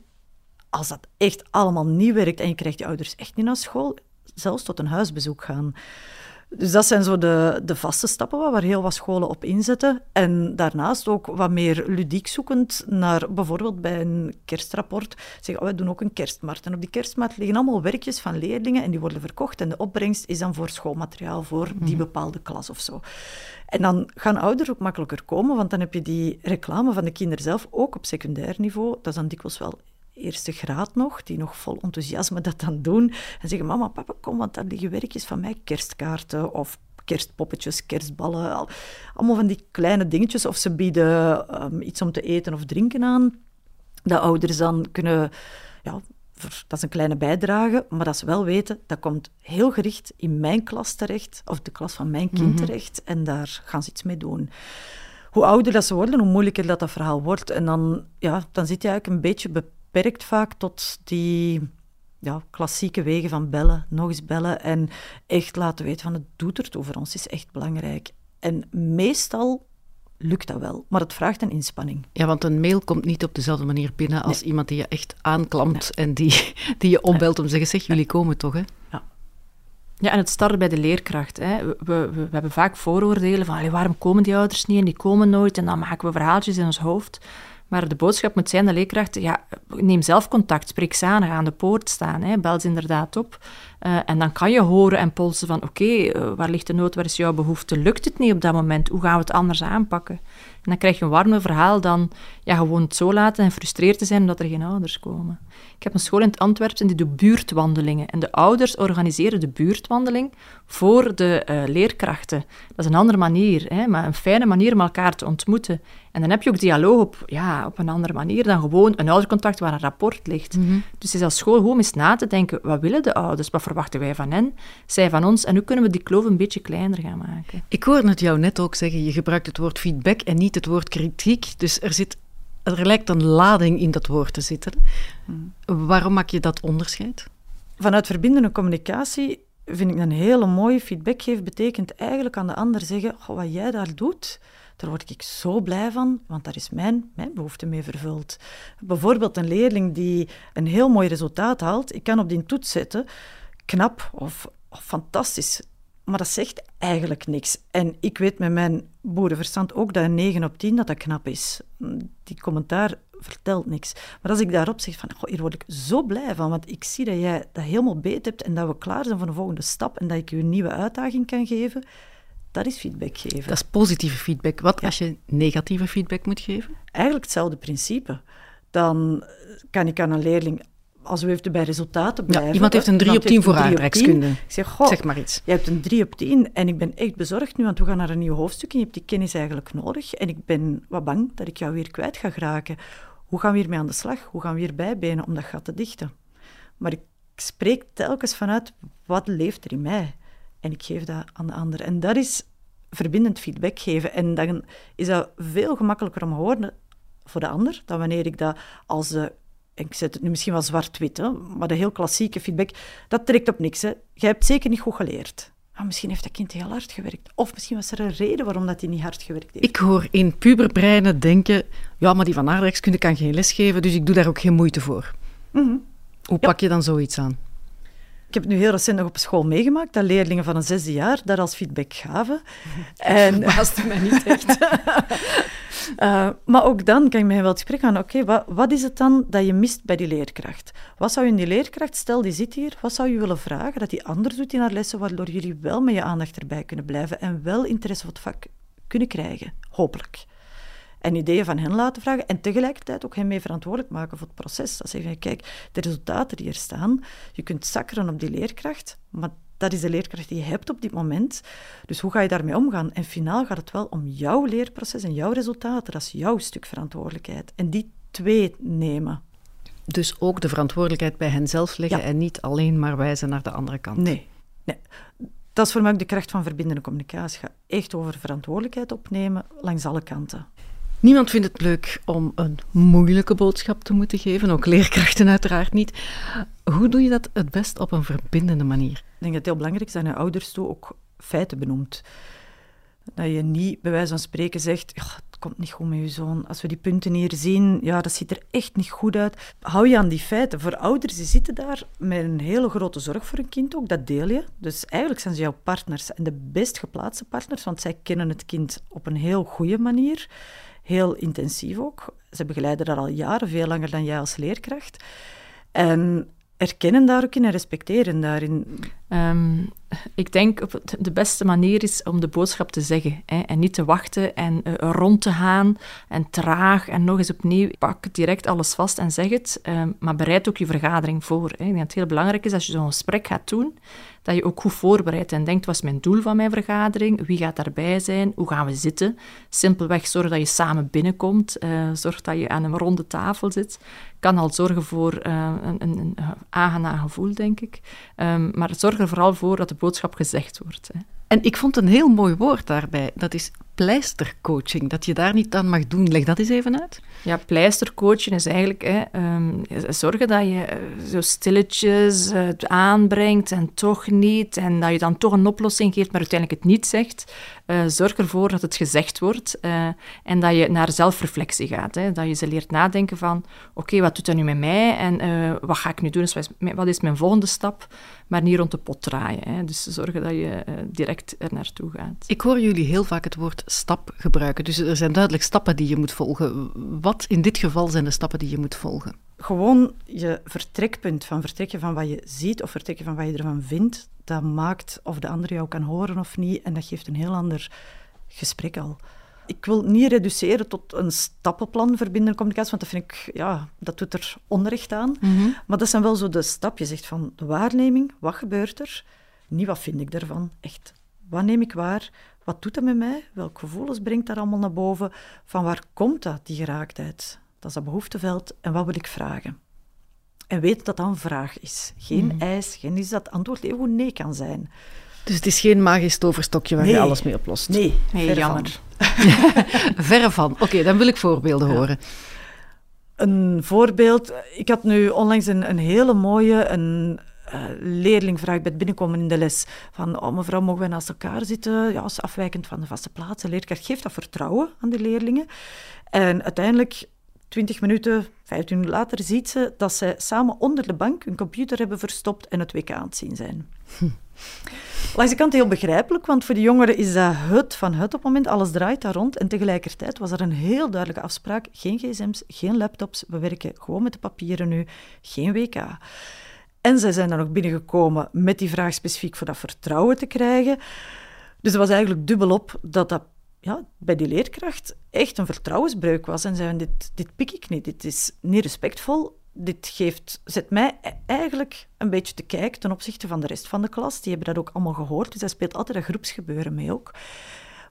als dat echt allemaal niet werkt en je krijgt je ouders echt niet naar school, zelfs tot een huisbezoek gaan. Dus dat zijn zo de, de vaste stappen waar heel wat scholen op inzetten. En daarnaast ook wat meer ludiek zoekend naar bijvoorbeeld bij een kerstrapport. Zeggen, oh, wij doen ook een kerstmarkt. En op die kerstmarkt liggen allemaal werkjes van leerlingen en die worden verkocht. En de opbrengst is dan voor schoolmateriaal voor die mhm. bepaalde klas of zo. En dan gaan ouders ook makkelijker komen, want dan heb je die reclame van de kinderen zelf ook op secundair niveau. Dat is dan dikwijls wel eerste graad nog, die nog vol enthousiasme dat dan doen. En zeggen, mama, papa, kom, want daar liggen werkjes van mij, kerstkaarten of kerstpoppetjes, kerstballen, allemaal van die kleine dingetjes. Of ze bieden um, iets om te eten of drinken aan. De ouders dan kunnen, ja, dat is een kleine bijdrage, maar dat ze wel weten, dat komt heel gericht in mijn klas terecht, of de klas van mijn kind mhm. terecht, en daar gaan ze iets mee doen hoe ouder dat ze worden, hoe moeilijker dat, dat verhaal wordt. En dan, ja, dan zit je eigenlijk een beetje beperkt beperkt vaak tot die ja, klassieke wegen van bellen, nog eens bellen en echt laten weten van het doet er toe voor ons, is echt belangrijk. En meestal lukt dat wel, maar het vraagt een inspanning. Ja, want een mail komt niet op dezelfde manier binnen als iemand die je echt aanklampt en die, die je opbelt om te zeggen, zeg, jullie komen toch, hè? Ja. Ja, en het start bij de leerkracht. Hè. We, we, we, hebben vaak vooroordelen van waarom komen die ouders niet en die komen nooit en dan maken we verhaaltjes in ons hoofd. Maar de boodschap moet zijn, de leerkracht, ja, neem zelf contact, spreek ze aan, aan de poort staan, hè, bel ze inderdaad op. Uh, en dan kan je horen en polsen van, oké, uh, waar ligt de nood, waar is jouw behoefte? Lukt het niet op dat moment? Hoe gaan we het anders aanpakken? En dan krijg je een warme verhaal dan ja, gewoon het zo laten en frustreerd te zijn omdat er geen ouders komen. Ik heb een school in het Antwerpen en die doet buurtwandelingen. En de ouders organiseren de buurtwandeling voor de uh, leerkrachten. Dat is een andere manier, hè, maar een fijne manier om elkaar te ontmoeten. En dan heb je ook dialoog op, ja, op een andere manier dan gewoon een oudercontact waar een rapport ligt. Mm -hmm. Dus het is als school gewoon eens na te denken, wat willen de ouders? Wat verwachten wij van hen? Zij van ons? En hoe kunnen we die kloof een beetje kleiner gaan maken? Ik hoorde het jou net ook zeggen, je gebruikt het woord feedback en niet het woord kritiek. Dus er zit er lijkt een lading in dat woord te zitten. Hmm. Waarom maak je dat onderscheid? Vanuit verbindende communicatie vind ik een hele mooie feedback geven. Betekent eigenlijk aan de ander zeggen: wat jij daar doet, daar word ik zo blij van, want daar is mijn, mijn behoefte mee vervuld. Bijvoorbeeld een leerling die een heel mooi resultaat haalt, ik kan op die toets zetten, knap of, of fantastisch. Maar dat zegt eigenlijk niks. En ik weet met mijn boerenverstand ook dat een 9 op 10 dat dat knap is. Die commentaar vertelt niks. Maar als ik daarop zeg van, goh, hier word ik zo blij van, want ik zie dat jij dat helemaal beet hebt en dat we klaar zijn voor de volgende stap en dat ik je een nieuwe uitdaging kan geven, dat is feedback geven. Dat is positieve feedback. Wat als je negatieve feedback moet geven? Eigenlijk hetzelfde principe. Dan kan ik aan een leerling als we even bij resultaten blijven. Ja, iemand heeft een 3 op 10 voor aardrijkskunde. Ik zeg, goh, zeg maar iets. Je hebt een 3 op 10 en ik ben echt bezorgd nu, want we gaan naar een nieuw hoofdstuk en je hebt die kennis eigenlijk nodig. En ik ben wat bang dat ik jou weer kwijt ga geraken. Hoe gaan we hiermee aan de slag? Hoe gaan we hier bijbenen om dat gat te dichten? Maar ik spreek telkens vanuit wat leeft er in mij. En ik geef dat aan de ander. En dat is verbindend feedback geven. En dan is dat veel gemakkelijker om te horen voor de ander dan wanneer ik dat als de ik zet het nu misschien wel zwart-wit, maar de heel klassieke feedback, dat trekt op niks. Hè. Jij hebt zeker niet goed geleerd. Ah, misschien heeft dat kind heel hard gewerkt. Of misschien was er een reden waarom dat hij niet hard gewerkt heeft. Ik hoor in puberbreinen denken, ja, maar die van aardrijkskunde kan geen les geven, dus ik doe daar ook geen moeite voor. Mhm. Hoe pak je dan zoiets aan? Ik heb het nu heel recent nog op school meegemaakt dat leerlingen van een zesde jaar daar als feedback gaven. En verbaasde mij niet echt. uh, maar ook dan kan je mij wel het gesprek gaan. Oké, wat, wat, is het dan dat je mist bij die leerkracht? Wat zou je in die leerkracht, stel die zit hier, wat zou je willen vragen dat die anders doet in haar lessen, waardoor jullie wel met je aandacht erbij kunnen blijven en wel interesse voor het vak kunnen krijgen? Hopelijk en ideeën van hen laten vragen en tegelijkertijd ook hen mee verantwoordelijk maken voor het proces. Dat zeggen, kijk, de resultaten die er staan, je kunt zakkeren op die leerkracht, maar dat is de leerkracht die je hebt op dit moment. Dus hoe ga je daarmee omgaan? En finaal gaat het wel om jouw leerproces en jouw resultaten. Dat is jouw stuk verantwoordelijkheid. En die twee nemen. Dus ook de verantwoordelijkheid bij hen zelf leggen en niet alleen maar wijzen naar de andere kant. Nee. nee. Dat is voor mij ook de kracht van verbindende communicatie. Ga echt over verantwoordelijkheid opnemen langs alle kanten. Niemand vindt het leuk om een moeilijke boodschap te moeten geven, ook leerkrachten uiteraard niet. Hoe doe je dat het best op een verbindende manier? Ik denk dat het heel belangrijk is dat je ouders toe ook feiten benoemt. Dat je niet bij wijze van spreken zegt, het komt niet goed met je zoon. Als we die punten hier zien, ja, dat ziet er echt niet goed uit. Hou je aan die feiten. Voor ouders, die zitten daar met een hele grote zorg voor een kind ook, dat deel je. Dus eigenlijk zijn ze jouw partners en de best geplaatste partners, want zij kennen het kind op een heel goede manier heel intensief ook. Ze begeleiden dat al jaren, veel langer dan jij als leerkracht. En erkennen daar ook in en respecteren daarin. Um, ik denk op de beste manier is om de boodschap te zeggen hè, en niet te wachten en uh, rond te gaan en traag en nog eens opnieuw. Pak direct alles vast en zeg het, um, maar bereid ook je vergadering voor. Hè. Ik denk dat het heel belangrijk is als je zo'n gesprek gaat doen, dat je ook goed voorbereidt en denkt, wat is mijn doel van mijn vergadering? Wie gaat daarbij zijn? Hoe gaan we zitten? Simpelweg zorg dat je samen binnenkomt. Uh, zorg dat je aan een ronde tafel zit. Kan al zorgen voor uh, een, een, een, aangenaam gevoel, denk ik. Um, maar zorg er vooral voor dat de boodschap gezegd wordt. Hè. En ik vond een heel mooi woord daarbij. Dat is pleistercoaching. Dat je daar niet aan mag doen. Leg dat eens even uit. Ja, pleistercoaching is eigenlijk hè, um, zorgen dat je eh, zo stilletjes uh, aanbrengt en toch niet. En dat je dan toch een oplossing geeft, maar uiteindelijk het niet zegt. Uh, zorg ervoor dat het gezegd wordt en dat je naar zelfreflectie gaat. Hè. Dat je ze leert nadenken van, oké, wat doet dat nu met mij en wat ga ik nu doen? Dus wat is mijn volgende stap? Maar niet rond de pot draaien. Hè. Dus zorgen dat je direct er naartoe gaat. Ik hoor jullie heel vaak het woord stap gebruiken. Dus er zijn duidelijk stappen die je moet volgen. Wat in dit geval zijn de stappen die je moet volgen? Gewoon je vertrekpunt van vertrekken van wat je ziet of vertrekken van wat je ervan vindt, dat maakt of de ander jou kan horen of niet. En dat geeft een heel ander gesprek al. Ik wil niet reduceren tot een stappenplan verbinden communicatie, want dat vind ik, ja, dat doet er onrecht aan. Mhm. Maar dat zijn wel zo de stapjes, echt van de waarneming, wat gebeurt er? Niet wat vind ik ervan, echt. Wat neem ik waar? Wat doet dat met mij? Welke gevoelens brengt dat allemaal naar boven? Van waar komt dat, die geraaktheid? Dat is dat behoefteveld. En wat wil ik vragen? En weet dat dat een vraag is. Geen mm. eis, geen is dat antwoord even nee kan zijn. Dus het is geen magisch toverstokje waar je alles mee oplost? Nee, nee jammer. verre van. Oké, dan wil ik voorbeelden horen. Een voorbeeld. Ik had nu onlangs een, een hele mooie, een, uh, leerling vraagt bij het binnenkomen in de les van oh, mevrouw, mogen wij naast elkaar zitten? Ja, is afwijkend van de vaste plaats. De leerkracht geeft dat vertrouwen aan de leerlingen. En uiteindelijk, 20 minuten, 15 minuten later, ziet ze dat zij samen onder de bank een computer hebben verstopt en het WK aan het zien zijn. Hm. Langs de kant heel begrijpelijk, want voor de jongeren is dat het van het op het moment. Alles draait daar rond. En tegelijkertijd was er een heel duidelijke afspraak. Geen gsm's, geen laptops. We werken gewoon met de papieren nu. Geen WK. En zij zijn dan ook binnengekomen met die vraag specifiek voor dat vertrouwen te krijgen. Dus het was eigenlijk dubbelop dat dat ja, bij die leerkracht echt een vertrouwensbreuk was. En zeiden, dit, dit pik ik niet, dit is niet respectvol. Dit geeft, zet mij e-, eigenlijk een beetje te kijken ten opzichte van de rest van de klas. Die hebben dat ook allemaal gehoord, dus hij speelt altijd een groepsgebeuren mee ook.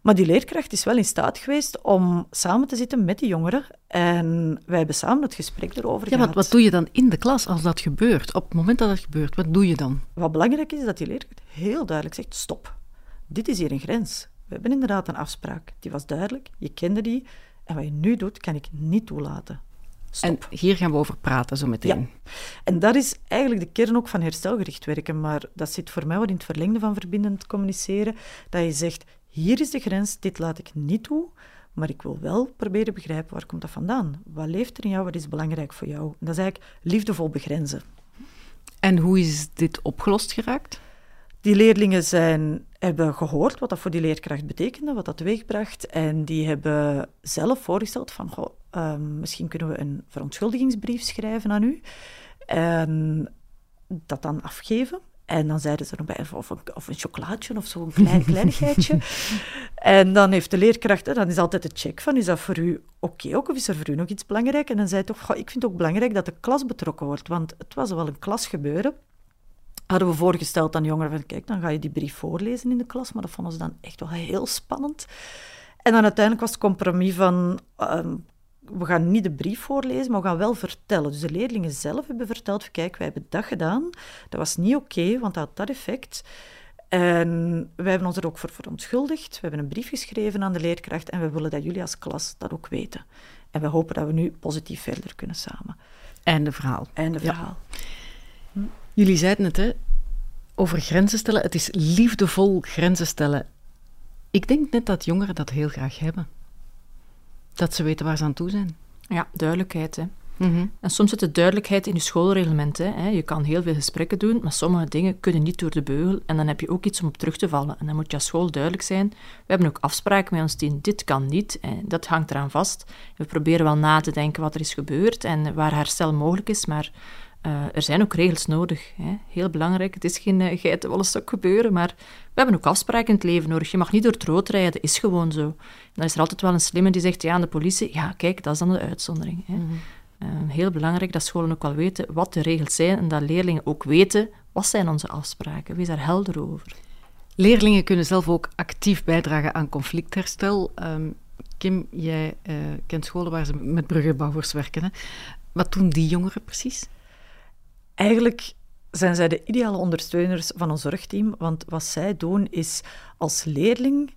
Maar die leerkracht is wel in staat geweest om samen te zitten met die jongeren. En wij hebben samen het gesprek erover ja, gehad. Wat, wat doe je dan in de klas als dat gebeurt? Op het moment dat dat gebeurt, wat doe je dan? Wat belangrijk is, is dat die leerkracht heel duidelijk zegt, stop. Dit is hier een grens. We hebben inderdaad een afspraak. Die was duidelijk, je kende die. En wat je nu doet, kan ik niet toelaten. Stop. En hier gaan we over praten zo meteen. Ja. En dat is eigenlijk de kern ook van herstelgericht werken. Maar dat zit voor mij wat in het verlengde van verbindend communiceren. Dat je zegt, hier is de grens, dit laat ik niet toe. Maar ik wil wel proberen begrijpen, waar komt dat vandaan? Wat leeft er in jou, wat is belangrijk voor jou? En dat is eigenlijk liefdevol begrenzen. En hoe is dit opgelost geraakt? Die leerlingen zijn, hebben gehoord wat dat voor die leerkracht betekende, wat dat teweegbracht. En die hebben zelf voorgesteld van, goh, um, misschien kunnen we een verontschuldigingsbrief schrijven aan u. En dat dan afgeven. En dan zeiden ze erbij, of een, of een chocolaatje of zo'n klein kleinigheidje. en dan heeft de leerkracht, dan is altijd de check van, is dat voor u oké ook, of is er voor u nog iets belangrijk? En dan zei toch, ik vind het ook belangrijk dat de klas betrokken wordt, want het was wel een klasgebeuren hadden we voorgesteld aan jongeren van kijk, dan ga je die brief voorlezen in de klas, maar dat vonden ze dan echt wel heel spannend. En dan uiteindelijk was het compromis van um, we gaan niet de brief voorlezen, maar we gaan wel vertellen. Dus de leerlingen zelf hebben verteld, kijk, wij hebben dat gedaan. Dat was niet oké, want dat had dat effect. En wij hebben ons er ook voor verontschuldigd. We hebben een brief geschreven aan de leerkracht en we willen dat jullie als klas dat ook weten. En we hopen dat we nu positief verder kunnen samen. Einde verhaal. Einde verhaal. Jullie zeiden het, hè? Over grenzen stellen. Het is liefdevol grenzen stellen. Ik denk net dat jongeren dat heel graag hebben. Dat ze weten waar ze aan toe zijn. Ja, duidelijkheid. Hè. Mm En soms zit de duidelijkheid in je schoolreglement. Hè. Je kan heel veel gesprekken doen, maar sommige dingen kunnen niet door de beugel. En dan heb je ook iets om op terug te vallen. En dan moet je als school duidelijk zijn. We hebben ook afspraken met ons team. Dit kan niet. En dat hangt eraan vast. We proberen wel na te denken wat er is gebeurd en waar herstel mogelijk is. Maar uh, er zijn ook regels nodig. Hè. Heel belangrijk. Het is geen uh, geitenwolle stok gebeuren, maar we hebben ook afspraken in het leven nodig. Je mag niet door het rood rijden, dat is gewoon zo. dan is er altijd wel een slimme die zegt ja, aan de politie, ja, kijk, dat is dan de uitzondering. Hè. Mm -hmm. uh, heel belangrijk dat scholen ook wel weten wat de regels zijn en dat leerlingen ook weten wat zijn onze afspraken. Wees daar helder over. Leerlingen kunnen zelf ook actief bijdragen aan conflictherstel. Um, Kim, jij kent scholen waar ze met bruggenbouwers werken. Hè? Wat doen die jongeren precies? Eigenlijk zijn zij de ideale ondersteuners van ons zorgteam, want wat zij doen is als leerling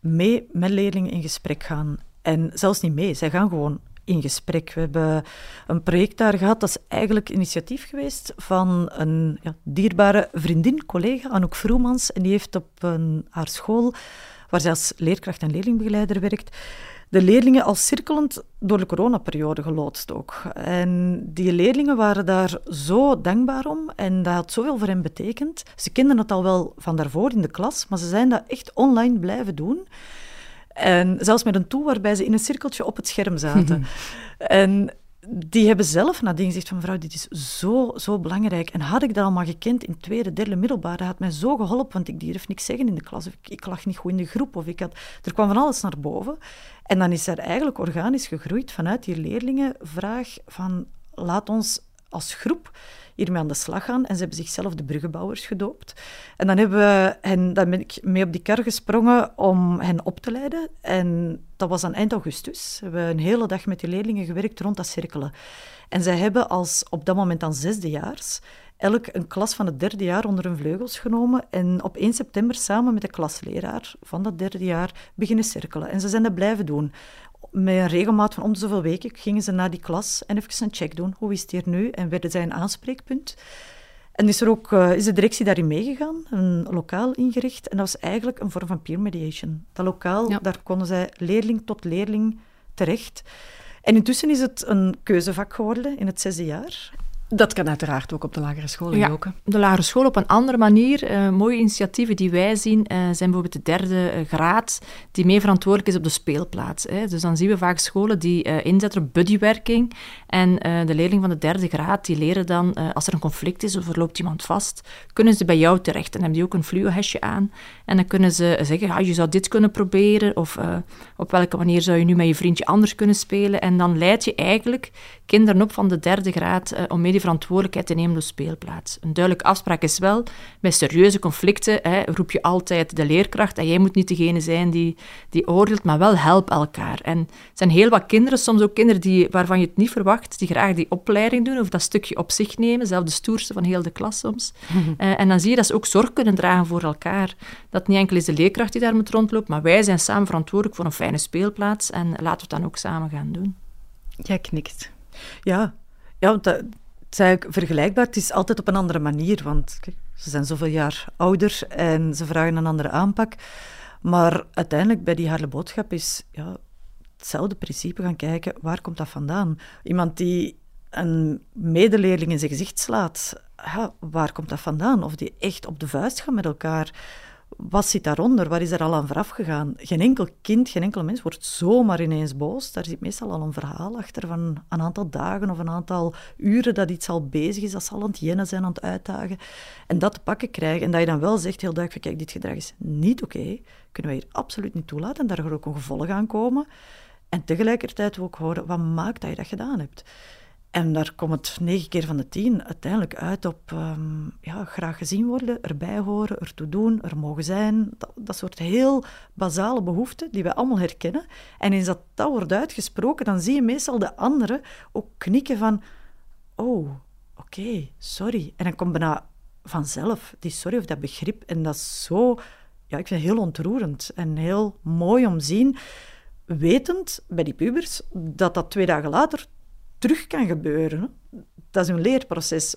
mee met leerlingen in gesprek gaan. En zelfs niet mee, zij gaan gewoon in gesprek. We hebben een project daar gehad, dat is eigenlijk initiatief geweest van een ja, dierbare vriendin, collega, Anouk Vroemans. En die heeft op een, haar school, waar zij als leerkracht en leerlingbegeleider werkt, de leerlingen al cirkelend door de coronaperiode geloodst ook. En die leerlingen waren daar zo dankbaar om en dat had zoveel voor hen betekend. Ze kenden het al wel van daarvoor in de klas, maar ze zijn dat echt online blijven doen. En zelfs met een tool waarbij ze in een cirkeltje op het scherm zaten. en die hebben zelf nadien gezegd van mevrouw, dit is zo, zo belangrijk. En had ik dat allemaal gekend in tweede, derde middelbaar, dat had mij zo geholpen, want ik durf niks zeggen in de klas, ik, lag niet goed in de groep, of ik had... Er kwam van alles naar boven. En dan is er eigenlijk organisch gegroeid vanuit die leerlingenvraag van laat ons als groep hiermee aan de slag gaan. En ze hebben zichzelf de bruggenbouwers gedoopt. En dan, hebben we hen, dan ben ik mee op die kar gesprongen om hen op te leiden. En dat was aan eind augustus. We hebben een hele dag met die leerlingen gewerkt rond dat cirkelen. En zij hebben als op dat moment dan zesdejaars elk een klas van het derde jaar onder hun vleugels genomen en op 1 september samen met de klasleraar van dat derde jaar beginnen cirkelen. En ze zijn dat blijven doen met een regelmaat van om de zoveel weken gingen ze naar die klas en even een check doen. Hoe is het hier nu? En werden zij een aanspreekpunt. En is, er ook, uh, is de directie daarin meegegaan, een lokaal ingericht. En dat was eigenlijk een vorm van peer mediation. Dat lokaal, ja. daar konden zij leerling tot leerling terecht. En intussen is het een keuzevak geworden in het zesde jaar. Dat kan uiteraard ook op de lagere scholen, ja, de lagere school op een andere manier. Uh, mooie initiatieven die wij zien uh, zijn bijvoorbeeld de derde uh, graad, die mee verantwoordelijk is op de speelplaats. Hè. Dus dan zien we vaak scholen die inzetten op buddywerking. En de leerlingen van de derde graad, die leren dan, als er een conflict is of er loopt iemand vast, kunnen ze bij jou terecht. En hebben die ook een fluo-hesje aan. En dan kunnen ze zeggen, ja, je zou dit kunnen proberen, of op welke manier zou je nu met je vriendje anders kunnen spelen. En dan leid je eigenlijk kinderen op van de derde graad om mee die verantwoordelijkheid te nemen op speelplaats. Een duidelijke afspraak is wel, bij serieuze conflicten hè, roep je altijd de leerkracht en jij moet niet degene zijn die, die oordeelt, maar wel help elkaar. En er zijn heel wat kinderen, soms ook kinderen die, waarvan je het niet verwacht, die graag die opleiding doen of dat stukje op zich nemen, zelfs de stoerste van heel de klas soms. Eh, en dan zie je dat ze ook zorg kunnen dragen voor elkaar. Dat niet enkel is de leerkracht die daar moet rondlopen, maar wij zijn samen verantwoordelijk voor een fijne speelplaats en laten we het dan ook samen gaan doen. Jij knikt. Ja, ja dat, het is eigenlijk vergelijkbaar. Het is altijd op een andere manier, want ze zijn zoveel jaar ouder en ze vragen een andere aanpak. Maar uiteindelijk bij die harde boodschap is ja, hetzelfde principe gaan kijken, waar komt dat vandaan? Iemand die een medeleerling in zijn gezicht slaat, waar komt dat vandaan? Of die echt op de vuist gaan met elkaar wat zit daaronder? Wat is er al aan vooraf gegaan? Geen enkel kind, geen enkel mens wordt zomaar ineens boos. Daar zit meestal al een verhaal achter van een aantal dagen of een aantal uren dat iets al bezig is, dat ze al aan het jennen zijn, aan het uitdagen. En dat te pakken krijgen en dat je dan wel zegt heel duidelijk, kijk, dit gedrag is niet oké, kunnen wij hier absoluut niet toelaten en daar ook een gevolg aan komen. En tegelijkertijd ook horen, wat maakt dat je dat gedaan hebt? En daar komt het negen keer van de tien uiteindelijk uit op ehm, ja, graag gezien worden, erbij horen, ertoe doen, er mogen zijn. Dat, soort heel basale behoeften die wij allemaal herkennen. En eens dat dat wordt uitgesproken, dan zie je meestal de anderen ook knikken van... Oh, oké, sorry. En dan komt bijna vanzelf die sorry of dat begrip. En dat is zo... Ja, ik vind het heel ontroerend en heel mooi om te zien wetend bij die pubers dat dat twee dagen later terug kan gebeuren. Dat is een leerproces.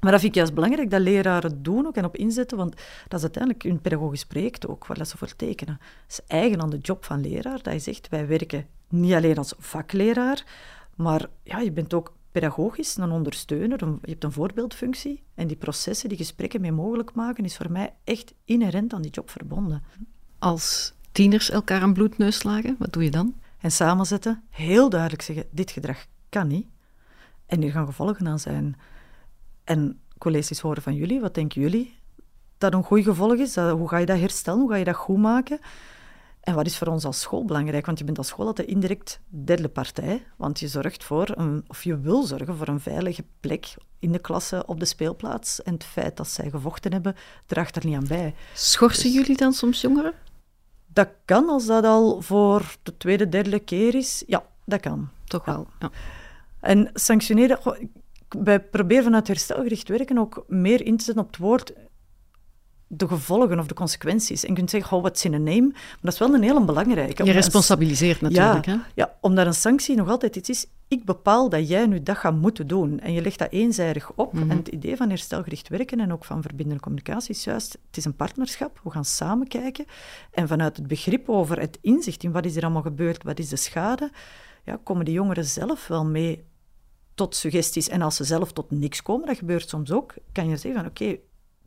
Maar dat vind ik juist belangrijk, dat leraren het doen ook en op inzetten, want dat is uiteindelijk hun pedagogisch project ook, waar dat ze voor tekenen. Het is eigen aan de job van leraar, dat je zegt, wij werken niet alleen als vakleraar, maar ja, je bent ook pedagogisch een ondersteuner, je hebt een voorbeeldfunctie en die processen, die gesprekken mee mogelijk maken, is voor mij echt inherent aan die job verbonden. Als tieners elkaar een bloedneus slagen, wat doe je dan? En samenzetten, heel duidelijk zeggen, dit gedrag kan niet. En hier gaan gevolgen aan zijn. En colleges horen van jullie, wat denken jullie dat een goed gevolg is? hoe ga je dat herstellen? Hoe ga je dat goed maken? En wat is voor ons als school belangrijk? Want je bent als school altijd indirect derde partij. Want je zorgt voor, een, of je wil zorgen voor een veilige plek in de klasse op de speelplaats. En het feit dat zij gevochten hebben, draagt er niet aan bij. Schorsen dus jullie dan soms jongeren? Dat kan, als dat al voor de tweede, derde keer is. Ja, dat kan. Toch wel, ja. En sanctioneren, wij proberen vanuit herstelgericht werken ook meer in te zetten op het woord de gevolgen of de consequenties. En je kunt zeggen, hou wat in een name, maar dat is wel een hele belangrijke. Je responsabiliseert natuurlijk. Ja, hè? ja, omdat een sanctie nog altijd iets is, ik bepaal dat jij nu dat gaat moeten doen. En je legt dat eenzijdig op. Mhm. En het idee van herstelgericht werken en ook van verbindende communicatie is juist, het is een partnerschap, we gaan samen kijken. En vanuit het begrip over het inzicht in wat is er allemaal gebeurd, wat is de schade, ja, komen die jongeren zelf wel mee tot suggesties. En als ze zelf tot niks komen, dat gebeurt soms ook, kan je zeggen van oké,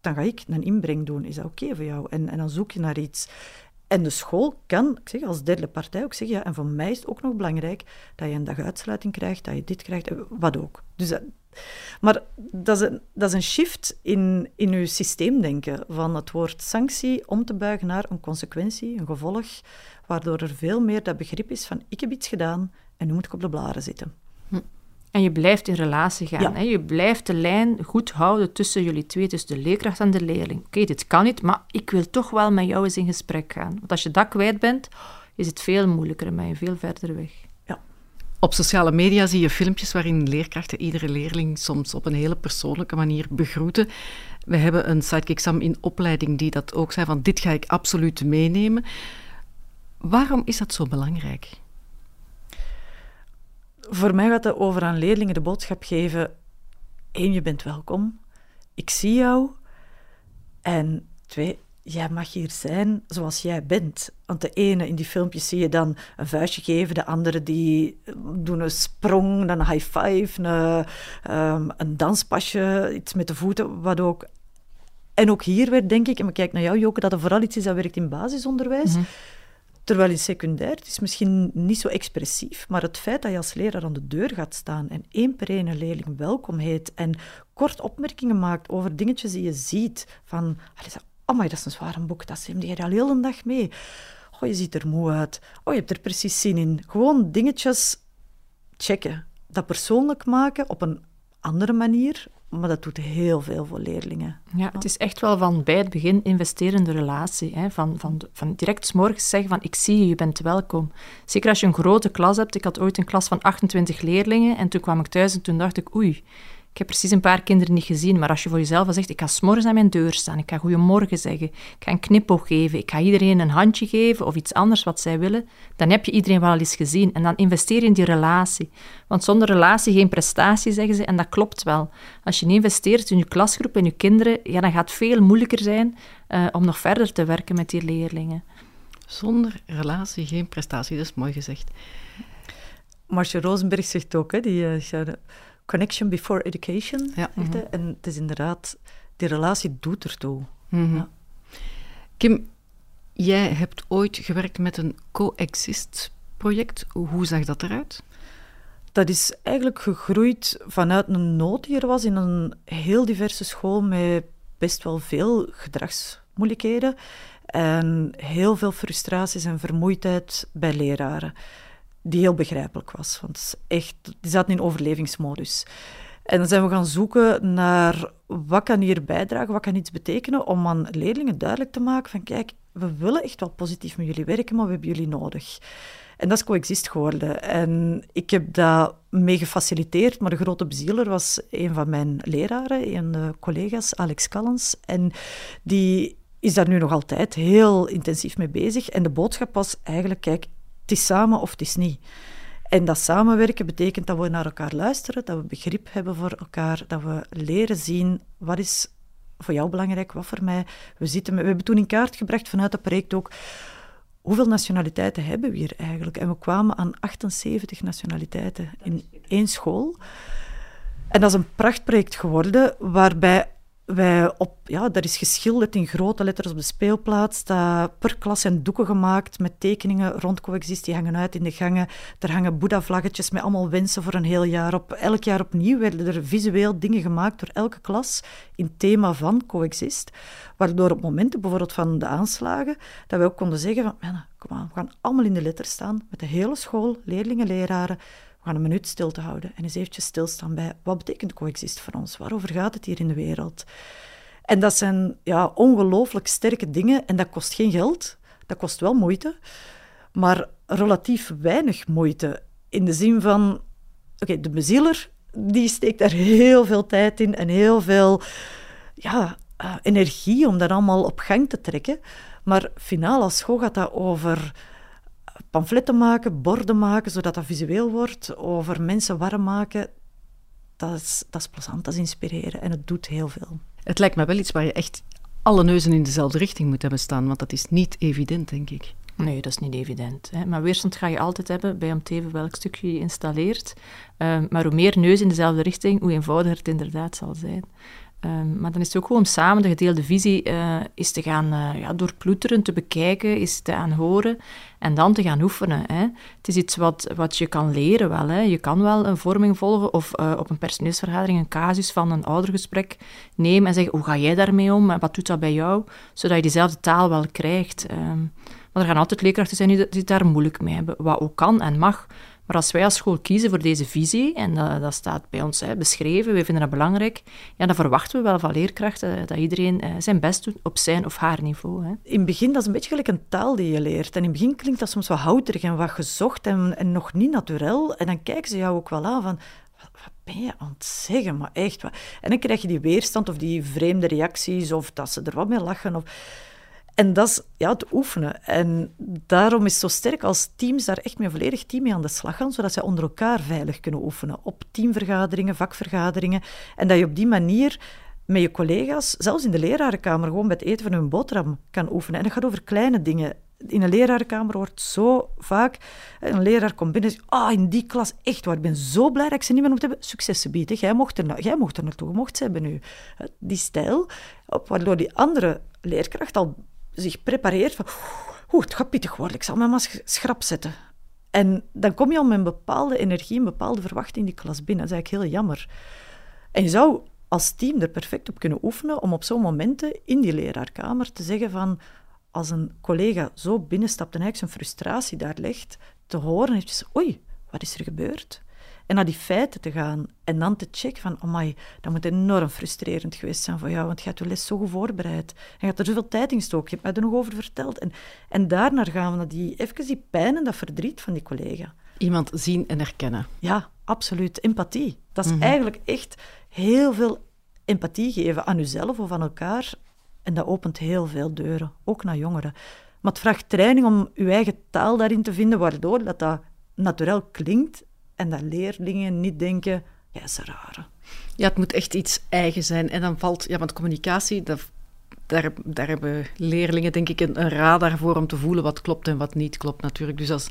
dan ga ik een inbreng doen. Is dat oké voor jou? En, en dan zoek je naar iets. En de school kan, ik zeg, als derde partij ook zeggen, ja, en voor mij is het ook nog belangrijk dat je een dag uitsluiting krijgt, dat je dit krijgt, wat ook. Dus dat, maar dat is, een, dat is een shift in, in je systeemdenken, van het woord sanctie om te buigen naar een consequentie, een gevolg, waardoor er veel meer dat begrip is van ik heb iets gedaan en nu moet ik op de blaren zitten. En je blijft in relatie gaan. Hè? Je blijft de lijn goed houden tussen jullie twee, tussen de leerkracht en de leerling. Oké, dit kan niet, maar ik wil toch wel met jou eens in gesprek gaan. Want als je dat kwijt bent, is het veel moeilijker en ben je veel verder weg. Ja. Op sociale media zie je filmpjes waarin leerkrachten iedere leerling soms op een hele persoonlijke manier begroeten. We hebben een sidekick Sam in opleiding die dat ook zei, van dit ga ik absoluut meenemen. Waarom is dat zo belangrijk? Voor mij gaat het over aan leerlingen de boodschap geven: één, je bent welkom. Ik zie jou. En twee, jij mag hier zijn zoals jij bent. Want de ene in die filmpjes zie je dan een vuistje geven, de andere die doen een sprong, een high five, een, um, een danspasje, iets met de voeten, wat ook. En ook hier werd, denk ik, en we kijken naar jou, Joke, dat er vooral iets is dat werkt in basisonderwijs. Mhm. Terwijl in secundair, het is misschien niet zo expressief, maar het feit dat je als leraar aan de deur gaat staan en één per één een leerling welkom heet en kort opmerkingen maakt over dingetjes die je ziet, van, oh dat is een zware boek, dat neem je al heel dag mee. Oh, je ziet er moe uit. Oh, je hebt er precies zin in. Gewoon dingetjes checken. Dat persoonlijk maken op een andere manier, maar dat doet heel veel voor leerlingen. Ja, het is echt wel van bij het begin investeren in de relatie. Hè? Van, van, van direct morgens zeggen van ik zie je, je bent welkom. Zeker als je een grote klas hebt. Ik had ooit een klas van 28 leerlingen en toen kwam ik thuis en toen dacht ik oei, ik heb precies een paar kinderen niet gezien, maar als je voor jezelf zegt, ik ga s'morgens aan mijn deur staan, ik ga goeiemorgen zeggen, ik ga een knipoog geven, ik ga iedereen een handje geven of iets anders wat zij willen, dan heb je iedereen wel eens gezien. En dan investeer je in die relatie. Want zonder relatie geen prestatie, zeggen ze, en dat klopt wel. Als je niet investeert in je klasgroep en je kinderen, ja, dan gaat het veel moeilijker zijn uh, om nog verder te werken met die leerlingen. Zonder relatie geen prestatie, dat is mooi gezegd. Marcia Rosenberg zegt ook, hè, die, uh, connection before education. Ja. Mhm. En het is inderdaad, die relatie doet ertoe. Mm ja. Kim, jij hebt ooit gewerkt met een coexist-project. Hoe zag dat eruit? Dat is eigenlijk gegroeid vanuit een nood die er was in een heel diverse school met best wel veel gedragsmoeilijkheden en heel veel frustraties en vermoeidheid bij leraren die heel begrijpelijk was. Want echt, die zaten in overlevingsmodus. En dan zijn we gaan zoeken naar wat kan hier bijdragen, wat kan iets betekenen om aan leerlingen duidelijk te maken van kijk, we willen echt wel positief met jullie werken, maar we hebben jullie nodig. En dat is coexist geworden. En ik heb dat mee gefaciliteerd, maar de grote bezieler was een van mijn leraren, een de collega's, Alex Callens. En die is daar nu nog altijd heel intensief mee bezig. En de boodschap was eigenlijk, kijk, het is samen of het is niet. En dat samenwerken betekent dat we naar elkaar luisteren, dat we begrip hebben voor elkaar, dat we leren zien wat is voor jou belangrijk, wat voor mij. We, zitten, we hebben toen in kaart gebracht vanuit dat project ook hoeveel nationaliteiten hebben we hier eigenlijk. En we kwamen aan 78 nationaliteiten in één school. En dat is een prachtproject geworden waarbij wij op, ja, dat is geschilderd in grote letters op de speelplaats. Dat per klas zijn doeken gemaakt met tekeningen rond coexist. Die hangen uit in de gangen. Er hangen Boeddha-vlaggetjes met allemaal wensen voor een heel jaar op. Elk jaar opnieuw werden er visueel dingen gemaakt door elke klas in thema van coexist. Waardoor op momenten bijvoorbeeld van de aanslagen, dat we ook konden zeggen van, kom aan, we gaan allemaal in de letters staan met de hele school, leerlingen, leraren gaan een minuut stil te houden en eens eventjes stilstaan bij wat betekent coexist voor ons? Waarover gaat het hier in de wereld? En dat zijn ja, ongelooflijk sterke dingen en dat kost geen geld. Dat kost wel moeite, maar relatief weinig moeite. In de zin van, oké, de bezieler die steekt daar heel veel tijd in en heel veel ja, uh, energie om dat allemaal op gang te trekken. Maar finaal als school gaat dat over pamfletten maken, borden maken, zodat dat visueel wordt, over mensen warm maken. Dat is, dat is plezant, dat is inspireren en het doet heel veel. Het lijkt me wel iets waar je echt alle neuzen in dezelfde richting moet hebben staan, want dat is niet evident, denk ik. Nee, dat is niet evident. Hè. Maar weerstand ga je altijd hebben bij om teven welk stukje je installeert. Uh, maar hoe meer neus in dezelfde richting, hoe eenvoudiger het inderdaad zal zijn. Ehm, maar dan is het ook gewoon samen de gedeelde visie uh, is te gaan uh, ja, doorploeteren, te bekijken, is te aanhoren en dan te gaan oefenen. Hè. Het is iets wat, wat je kan leren wel. Hè. Je kan wel een vorming volgen of uh, op een personeelsvergadering een casus van een oudergesprek nemen en zeggen hoe ga jij daarmee om en wat doet dat bij jou, zodat je diezelfde taal wel krijgt. Um, maar er gaan altijd leerkrachten zijn die, die daar moeilijk mee hebben, wat ook kan en mag. Maar als wij als school kiezen voor deze visie, en dat, dat staat bij ons hè, beschreven, wij vinden dat belangrijk, ja, dan verwachten we wel van leerkrachten dat iedereen eh, zijn best doet op zijn of haar niveau. Hè. In het begin, dat is een beetje gelijk een taal die je leert. En in het begin klinkt dat soms wat houterig en wat gezocht en, nog niet natuurlijk. En dan kijken ze jou ook wel aan van, wat ben je aan het zeggen? Maar echt? En dan krijg je die weerstand of die vreemde reacties of dat ze er wat mee lachen. Of... En dat is ja, het oefenen. En daarom is het zo sterk als teams daar echt met een volledig team mee aan de slag gaan, zodat zij onder elkaar veilig kunnen oefenen. Op teamvergaderingen, vakvergaderingen. En dat je op die manier met je collega's, zelfs in de lerarenkamer, gewoon bij het eten van hun boterham kan oefenen. En dat gaat over kleine dingen. In een lerarenkamer wordt zo vaak... Een leraar komt binnen en zegt... Ah, in die klas, echt waar, ik ben zo blij dat ik ze niet meer moet hebben. Succes bieden. Jij mocht er, jij mocht er naartoe, mocht ze hebben nu. Die stijl, waardoor die andere leerkracht al zich prepareert van... Het gaat pittig worden, ik zal mij maar schrap zetten. En dan kom je al met een bepaalde energie, een bepaalde verwachting in die klas binnen. Dat is eigenlijk heel jammer. En je zou als team er perfect op kunnen oefenen om op zo'n momenten in die leraarkamer te zeggen van als een collega zo binnenstapt en eigenlijk zijn frustratie daar legt, te horen eventjes, oei, wat is er gebeurd? En naar die feiten te gaan en dan te checken van, amai, dat moet enorm frustrerend geweest zijn voor jou, want je hebt je les zo goed voorbereid. En je hebt er zoveel tijd in gestoken, je hebt mij er nog over verteld. En, en daarna gaan we naar die, even die pijn en dat verdriet van die collega. Iemand zien en herkennen. Ja, absoluut. Empathie. Dat is mhm. eigenlijk echt heel veel empathie geven aan uzelf of aan elkaar. En dat opent heel veel deuren, ook naar jongeren. Maar het vraagt training om uw eigen taal daarin te vinden, waardoor dat, dat natuurlijk klinkt en dat leerlingen niet denken, ja, is raar. Ja, het moet echt iets eigen zijn. En dan valt, ja, want communicatie, dat, daar, daar hebben leerlingen denk ik een, een radar voor om te voelen wat klopt en wat niet klopt natuurlijk. Dus als,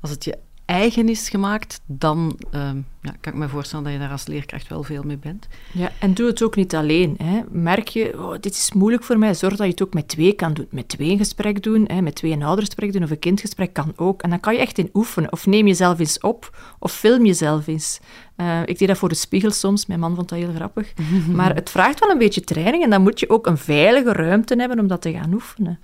als het je eigen is gemaakt, dan ehm, ja, kan ik me voorstellen dat je daar als leerkracht wel veel mee bent. Ja, en doe het ook niet alleen. Hè. Merk je, oh, dit is moeilijk voor mij, zorg dat je het ook met twee kan doen. Met twee een gesprek doen, hè, met twee een oudergesprek doen of een kindgesprek kan ook. En dan kan je echt in oefenen. Of neem jezelf eens op, of film jezelf eens. Uh, ik deed dat voor de spiegel soms, mijn man vond dat heel grappig. maar het vraagt wel een beetje training en dan moet je ook een veilige ruimte hebben om dat te gaan oefenen.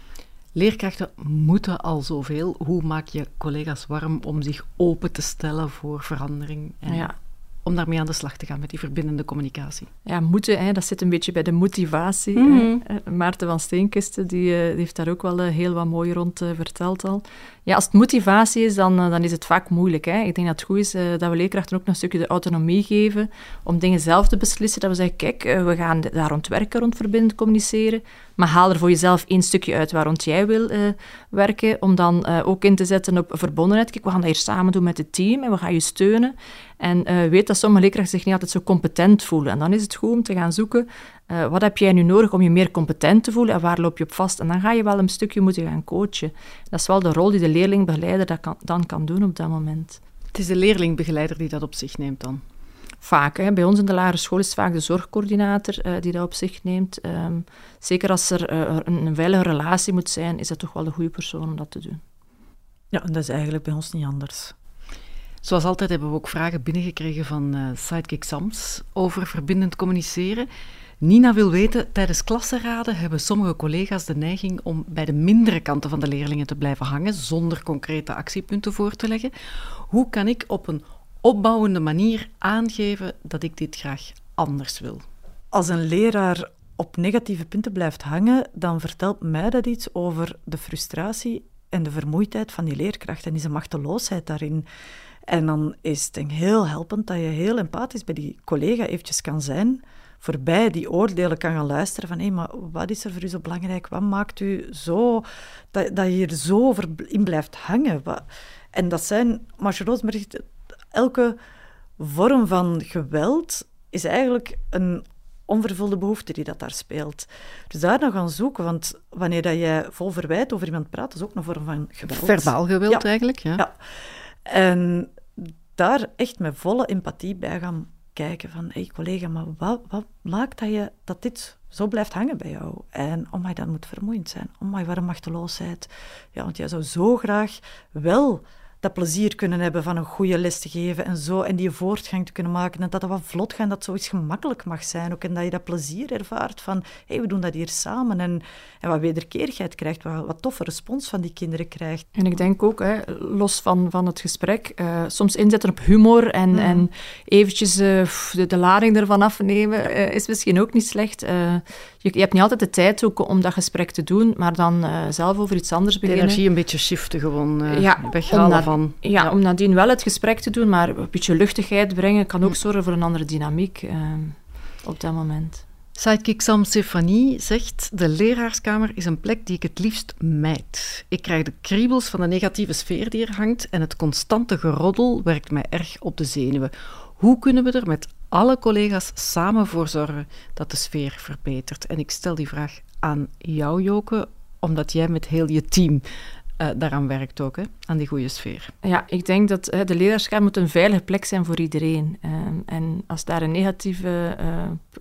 Leerkrachten moeten al zoveel. Hoe maak je collega's warm om zich open te stellen voor verandering? En ja. Om daarmee aan de slag te gaan met die verbindende communicatie. Ja, moeten, hè, dat zit een beetje bij de motivatie. Mm Maarten van Steenkisten die, eh, die, heeft daar ook wel eh, heel wat mooi rond verteld al. Ja, als het motivatie is, dan, dan is het vaak moeilijk. Hè. Ik denk dat het goed is dat we leerkrachten ook nog een stukje de autonomie geven om dingen zelf te beslissen. Dat we zeggen, kijk, we gaan daar rond werken, rond verbindend communiceren. Maar haal er voor jezelf één stukje uit waar rond jij wil uh, werken, om dan uh, ook in te zetten op verbondenheid. Kijk, we gaan dat hier samen doen met het team en we gaan je steunen. En uh, weet dat sommige leerkrachten zich niet altijd zo competent voelen. En dan is het goed om te gaan zoeken, wat heb jij nu nodig om je meer competent te voelen en waar loop je op vast? En dan ga je wel een stukje moeten gaan coachen. Dat is wel de rol die de leerlingbegeleider dat kan, dan kan doen op dat moment. Het is de leerlingbegeleider die dat op zich neemt dan? Vaak. Hè. Bij ons in de lagere school is het vaak de zorgcoördinator uh, die dat op zich neemt. Um, zeker als er uh, een, een, veilige relatie moet zijn, is dat toch wel de goede persoon om dat te doen. Ja, en dat is eigenlijk bij ons niet anders. Zoals altijd hebben we ook vragen binnengekregen van uh, Sidekick Sams over verbindend communiceren. Nina wil weten, tijdens klassenraden hebben sommige collega's de neiging om bij de mindere kanten van de leerlingen te blijven hangen, zonder concrete actiepunten voor te leggen. Hoe kan ik op een opbouwende manier aangeven dat ik dit graag anders wil. Als een leraar op negatieve punten blijft hangen, dan vertelt mij dat iets over de frustratie en de vermoeidheid van die leerkracht en die machteloosheid daarin. En dan is het heel helpend dat je heel empathisch bij die collega eventjes kan zijn, voorbij die oordelen kan gaan luisteren van hé, maar wat is er voor u zo belangrijk? Wat maakt u zo, dat, dat je hier zo in blijft hangen? En dat zijn, Marjolein elke vorm van geweld is eigenlijk een onvervulde behoefte die dat daar speelt. Dus daar nog gaan zoeken, want wanneer dat jij vol verwijt over iemand praat, is ook een vorm van geweld. Verbaal geweld eigenlijk, ja. ja. En daar echt met volle empathie bij gaan kijken van, hé hey, collega, maar wat, wat maakt dat, je, dat dit zo blijft hangen bij jou? En, oh my, dat moet vermoeiend zijn. Oh my, wat een machteloosheid. Ja, want jij zou zo graag wel dat plezier kunnen hebben van een goede les te geven en zo, en die voortgang te kunnen maken, en dat dat wat vlot gaat, dat zoiets gemakkelijk mag zijn ook, en dat je dat plezier ervaart van, hé, hey, we doen dat hier samen, en, en wat wederkerigheid krijgt, wat, wat toffe respons van die kinderen krijgt. En ik denk ook, hè, los van, van het gesprek, uh, soms inzetten op humor en, mm. en eventjes uh, de, de, lading ervan afnemen, uh, is misschien ook niet slecht. Je, je, hebt niet altijd de tijd ook om dat gesprek te doen, maar dan zelf over iets anders beginnen. De energie een beetje shiften gewoon, ja, weghalen ja, om nadien wel het gesprek te doen, maar een beetje luchtigheid brengen kan ook zorgen voor een andere dynamiek uh, op dat moment. Sidekick Sam Stefanie zegt: De leraarskamer is een plek die ik het liefst mijd. Ik krijg de kriebels van de negatieve sfeer die er hangt en het constante geroddel werkt mij erg op de zenuwen. Hoe kunnen we er met alle collega's samen voor zorgen dat de sfeer verbetert? En ik stel die vraag aan jou, Joke, omdat jij met heel je team uh, daaraan werkt ook, hè, aan die goede sfeer. Ja, ik denk dat de leiderschap moet een veilige plek zijn voor iedereen. Uh, en als daar een negatieve uh,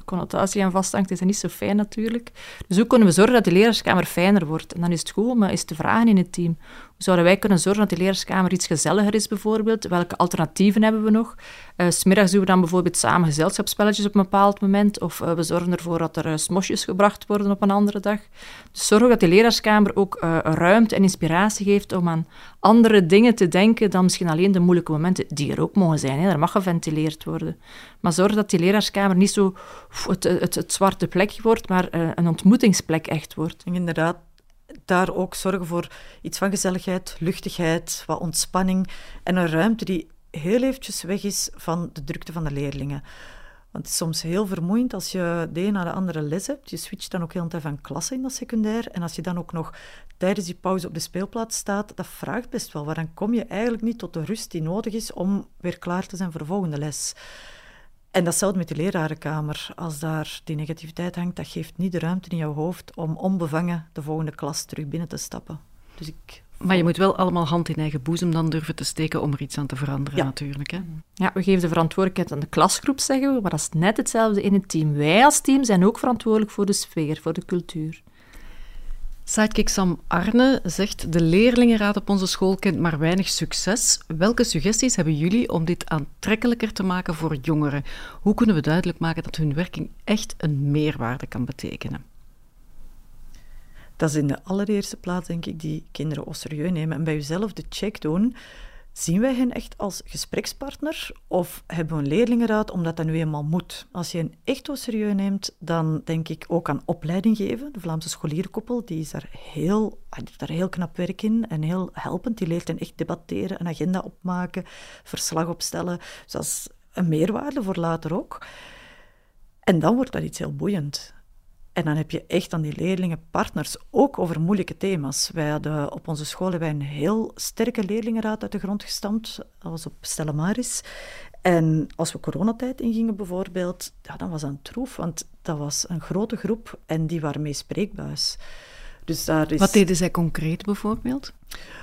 connotatie aan vasthangt, is dat niet zo fijn natuurlijk. Dus hoe kunnen we zorgen dat de leraarskamer fijner wordt? En dan is het goed om eens te vragen in het team. Zouden wij kunnen zorgen dat de leraarskamer iets gezelliger is bijvoorbeeld? Welke alternatieven hebben we nog? Uh, smiddags doen we dan bijvoorbeeld samen gezelschapsspelletjes op een bepaald moment. Of we zorgen ervoor dat er smosjes gebracht worden op een andere dag. Dus zorg dat de leraarskamer ook ruimte en inspiratie geeft om aan andere dingen te denken dan misschien alleen de moeilijke momenten, die er ook mogen zijn. Hè. Er mag geventileerd worden. Maar zorg dat die leraarskamer niet zo het, het, het zwarte plek wordt, maar uh, een ontmoetingsplek echt wordt. Inderdaad, daar ook zorgen voor iets van gezelligheid, luchtigheid, wat ontspanning en een ruimte die heel eventjes weg is van de drukte van de leerlingen. Want het is soms heel vermoeiend als je de een naar de andere les hebt. Je switcht dan ook heel tijd van klasse in dat secundair. En als je dan ook nog tijdens die pauze op de speelplaats staat, dat vraagt best wel. Want dan kom je eigenlijk niet tot de rust die nodig is om weer klaar te zijn voor de volgende les. En datzelfde met de lerarenkamer. Als daar die negativiteit hangt, dat geeft niet de ruimte in jouw hoofd om onbevangen de volgende klas terug binnen te stappen. Dus ik maar je moet wel allemaal hand in eigen boezem dan durven te steken om er iets aan te veranderen, natuurlijk. Hè? Ja, we geven de verantwoordelijkheid aan de klasgroep, zeggen we, maar dat is net hetzelfde in het team. Wij als team zijn ook verantwoordelijk voor de sfeer, voor de cultuur. Sidekick Sam Arne zegt: De leerlingenraad op onze school kent maar weinig succes. Welke suggesties hebben jullie om dit aantrekkelijker te maken voor jongeren? Hoe kunnen we duidelijk maken dat hun werking echt een meerwaarde kan betekenen? Dat is in de allereerste plaats, denk ik, die kinderen serieus nemen en bij jezelf de check doen. Zien wij hen echt als gesprekspartner of hebben we een leerlingenraad omdat dat nu eenmaal moet? Als je hen echt serieus neemt, dan denk ik ook aan opleiding geven. De Vlaamse scholierenkoppel die is daar heel, daar heel knap werk in en heel helpend. Die leert hen echt debatteren, een agenda opmaken, verslag opstellen. Dus dat is een meerwaarde voor later ook. En dan wordt dat iets heel boeiend. En dan heb je echt aan die leerlingen partners, ook over moeilijke thema's. Wij hadden op onze school hebben wij een heel sterke leerlingenraad uit de grond gestampt. Was op Stella Maris. En als we coronatijd ingingen bijvoorbeeld, ja, dan was dat een troef, want dat was een grote groep en die waren mee spreekbuis. Dus daar is... Wat deden zij concreet bijvoorbeeld?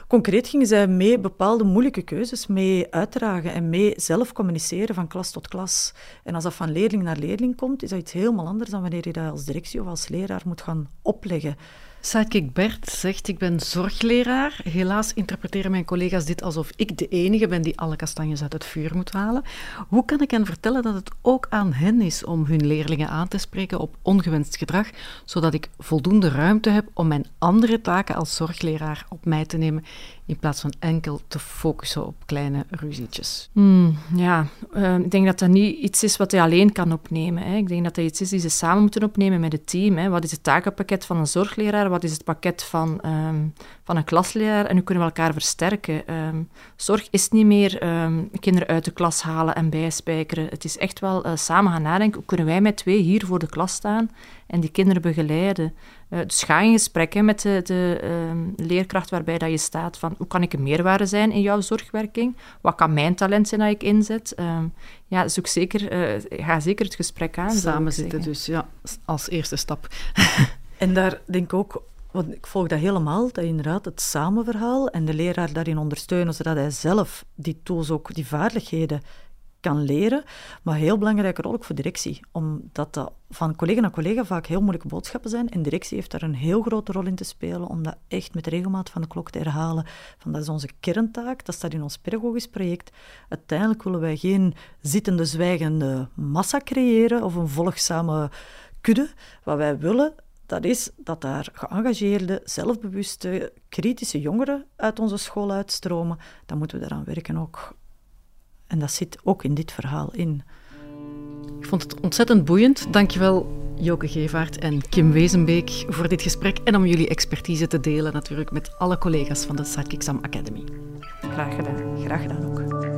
Concreet gingen zij mee bepaalde moeilijke keuzes mee uitdragen en mee zelf communiceren van klas tot klas. En als dat van leerling naar leerling komt, is dat iets helemaal anders dan wanneer je dat als directie of als leraar moet gaan opleggen. Sidekick Bert zegt, ik ben zorgleraar. Helaas interpreteren mijn collega's dit alsof ik de enige ben die alle kastanjes uit het vuur moet halen. Hoe kan ik hen vertellen dat het ook aan hen is om hun leerlingen aan te spreken op ongewenst gedrag, zodat ik voldoende ruimte heb om mijn andere taken als zorgleraar op mij te nemen in plaats van enkel te focussen op kleine ruzietjes. Hmm, ja, uh, ik denk dat dat niet iets is wat je alleen kan opnemen. Hè. Ik denk dat dat iets is die ze samen moeten opnemen met het team. Hè. Wat is het takenpakket van een zorgleraar? Wat is het pakket van, um, van een klasleraar? En hoe kunnen we elkaar versterken? Um, zorg is niet meer kinderen uit de klas halen en bijspijkeren. Het is echt wel uh, samen gaan nadenken. Hoe kunnen wij met twee hier voor de klas staan en die kinderen begeleiden? Uh, dus ga in gesprek met de, de uh, leerkracht waarbij dat je staat van hoe kan ik een meerwaarde zijn in jouw zorgwerking? Wat kan mijn talent zijn dat ik inzet? Uh, ja, zoek zeker, uh, ga zeker het gesprek aan. Samen zitten dus, ja, als eerste stap. en daar denk ik ook, want ik volg dat helemaal, dat inderdaad het samenverhaal en de leraar daarin ondersteunen, zodat hij zelf die tools ook, die vaardigheden kan leren. Maar heel belangrijke rol ook voor directie. Omdat dat van collega naar collega vaak heel moeilijke boodschappen zijn. En directie heeft daar een heel grote rol in te spelen om dat echt met regelmaat van de klok te herhalen. Van dat is onze kerntaak, dat staat in ons pedagogisch project. Uiteindelijk willen wij geen zittende, zwijgende massa creëren of een volgzame kudde. Wat wij willen, dat is dat daar geëngageerde, zelfbewuste, kritische jongeren uit onze school uitstromen. Dan moeten we daaraan werken ook en dat zit ook in dit verhaal in. Ik vond het ontzettend boeiend. Dankjewel Joke Gevaert en Kim Wezenbeek voor dit gesprek en om jullie expertise te delen natuurlijk met alle collega's van de Sidekick Academy. Graag gedaan. Graag gedaan ook.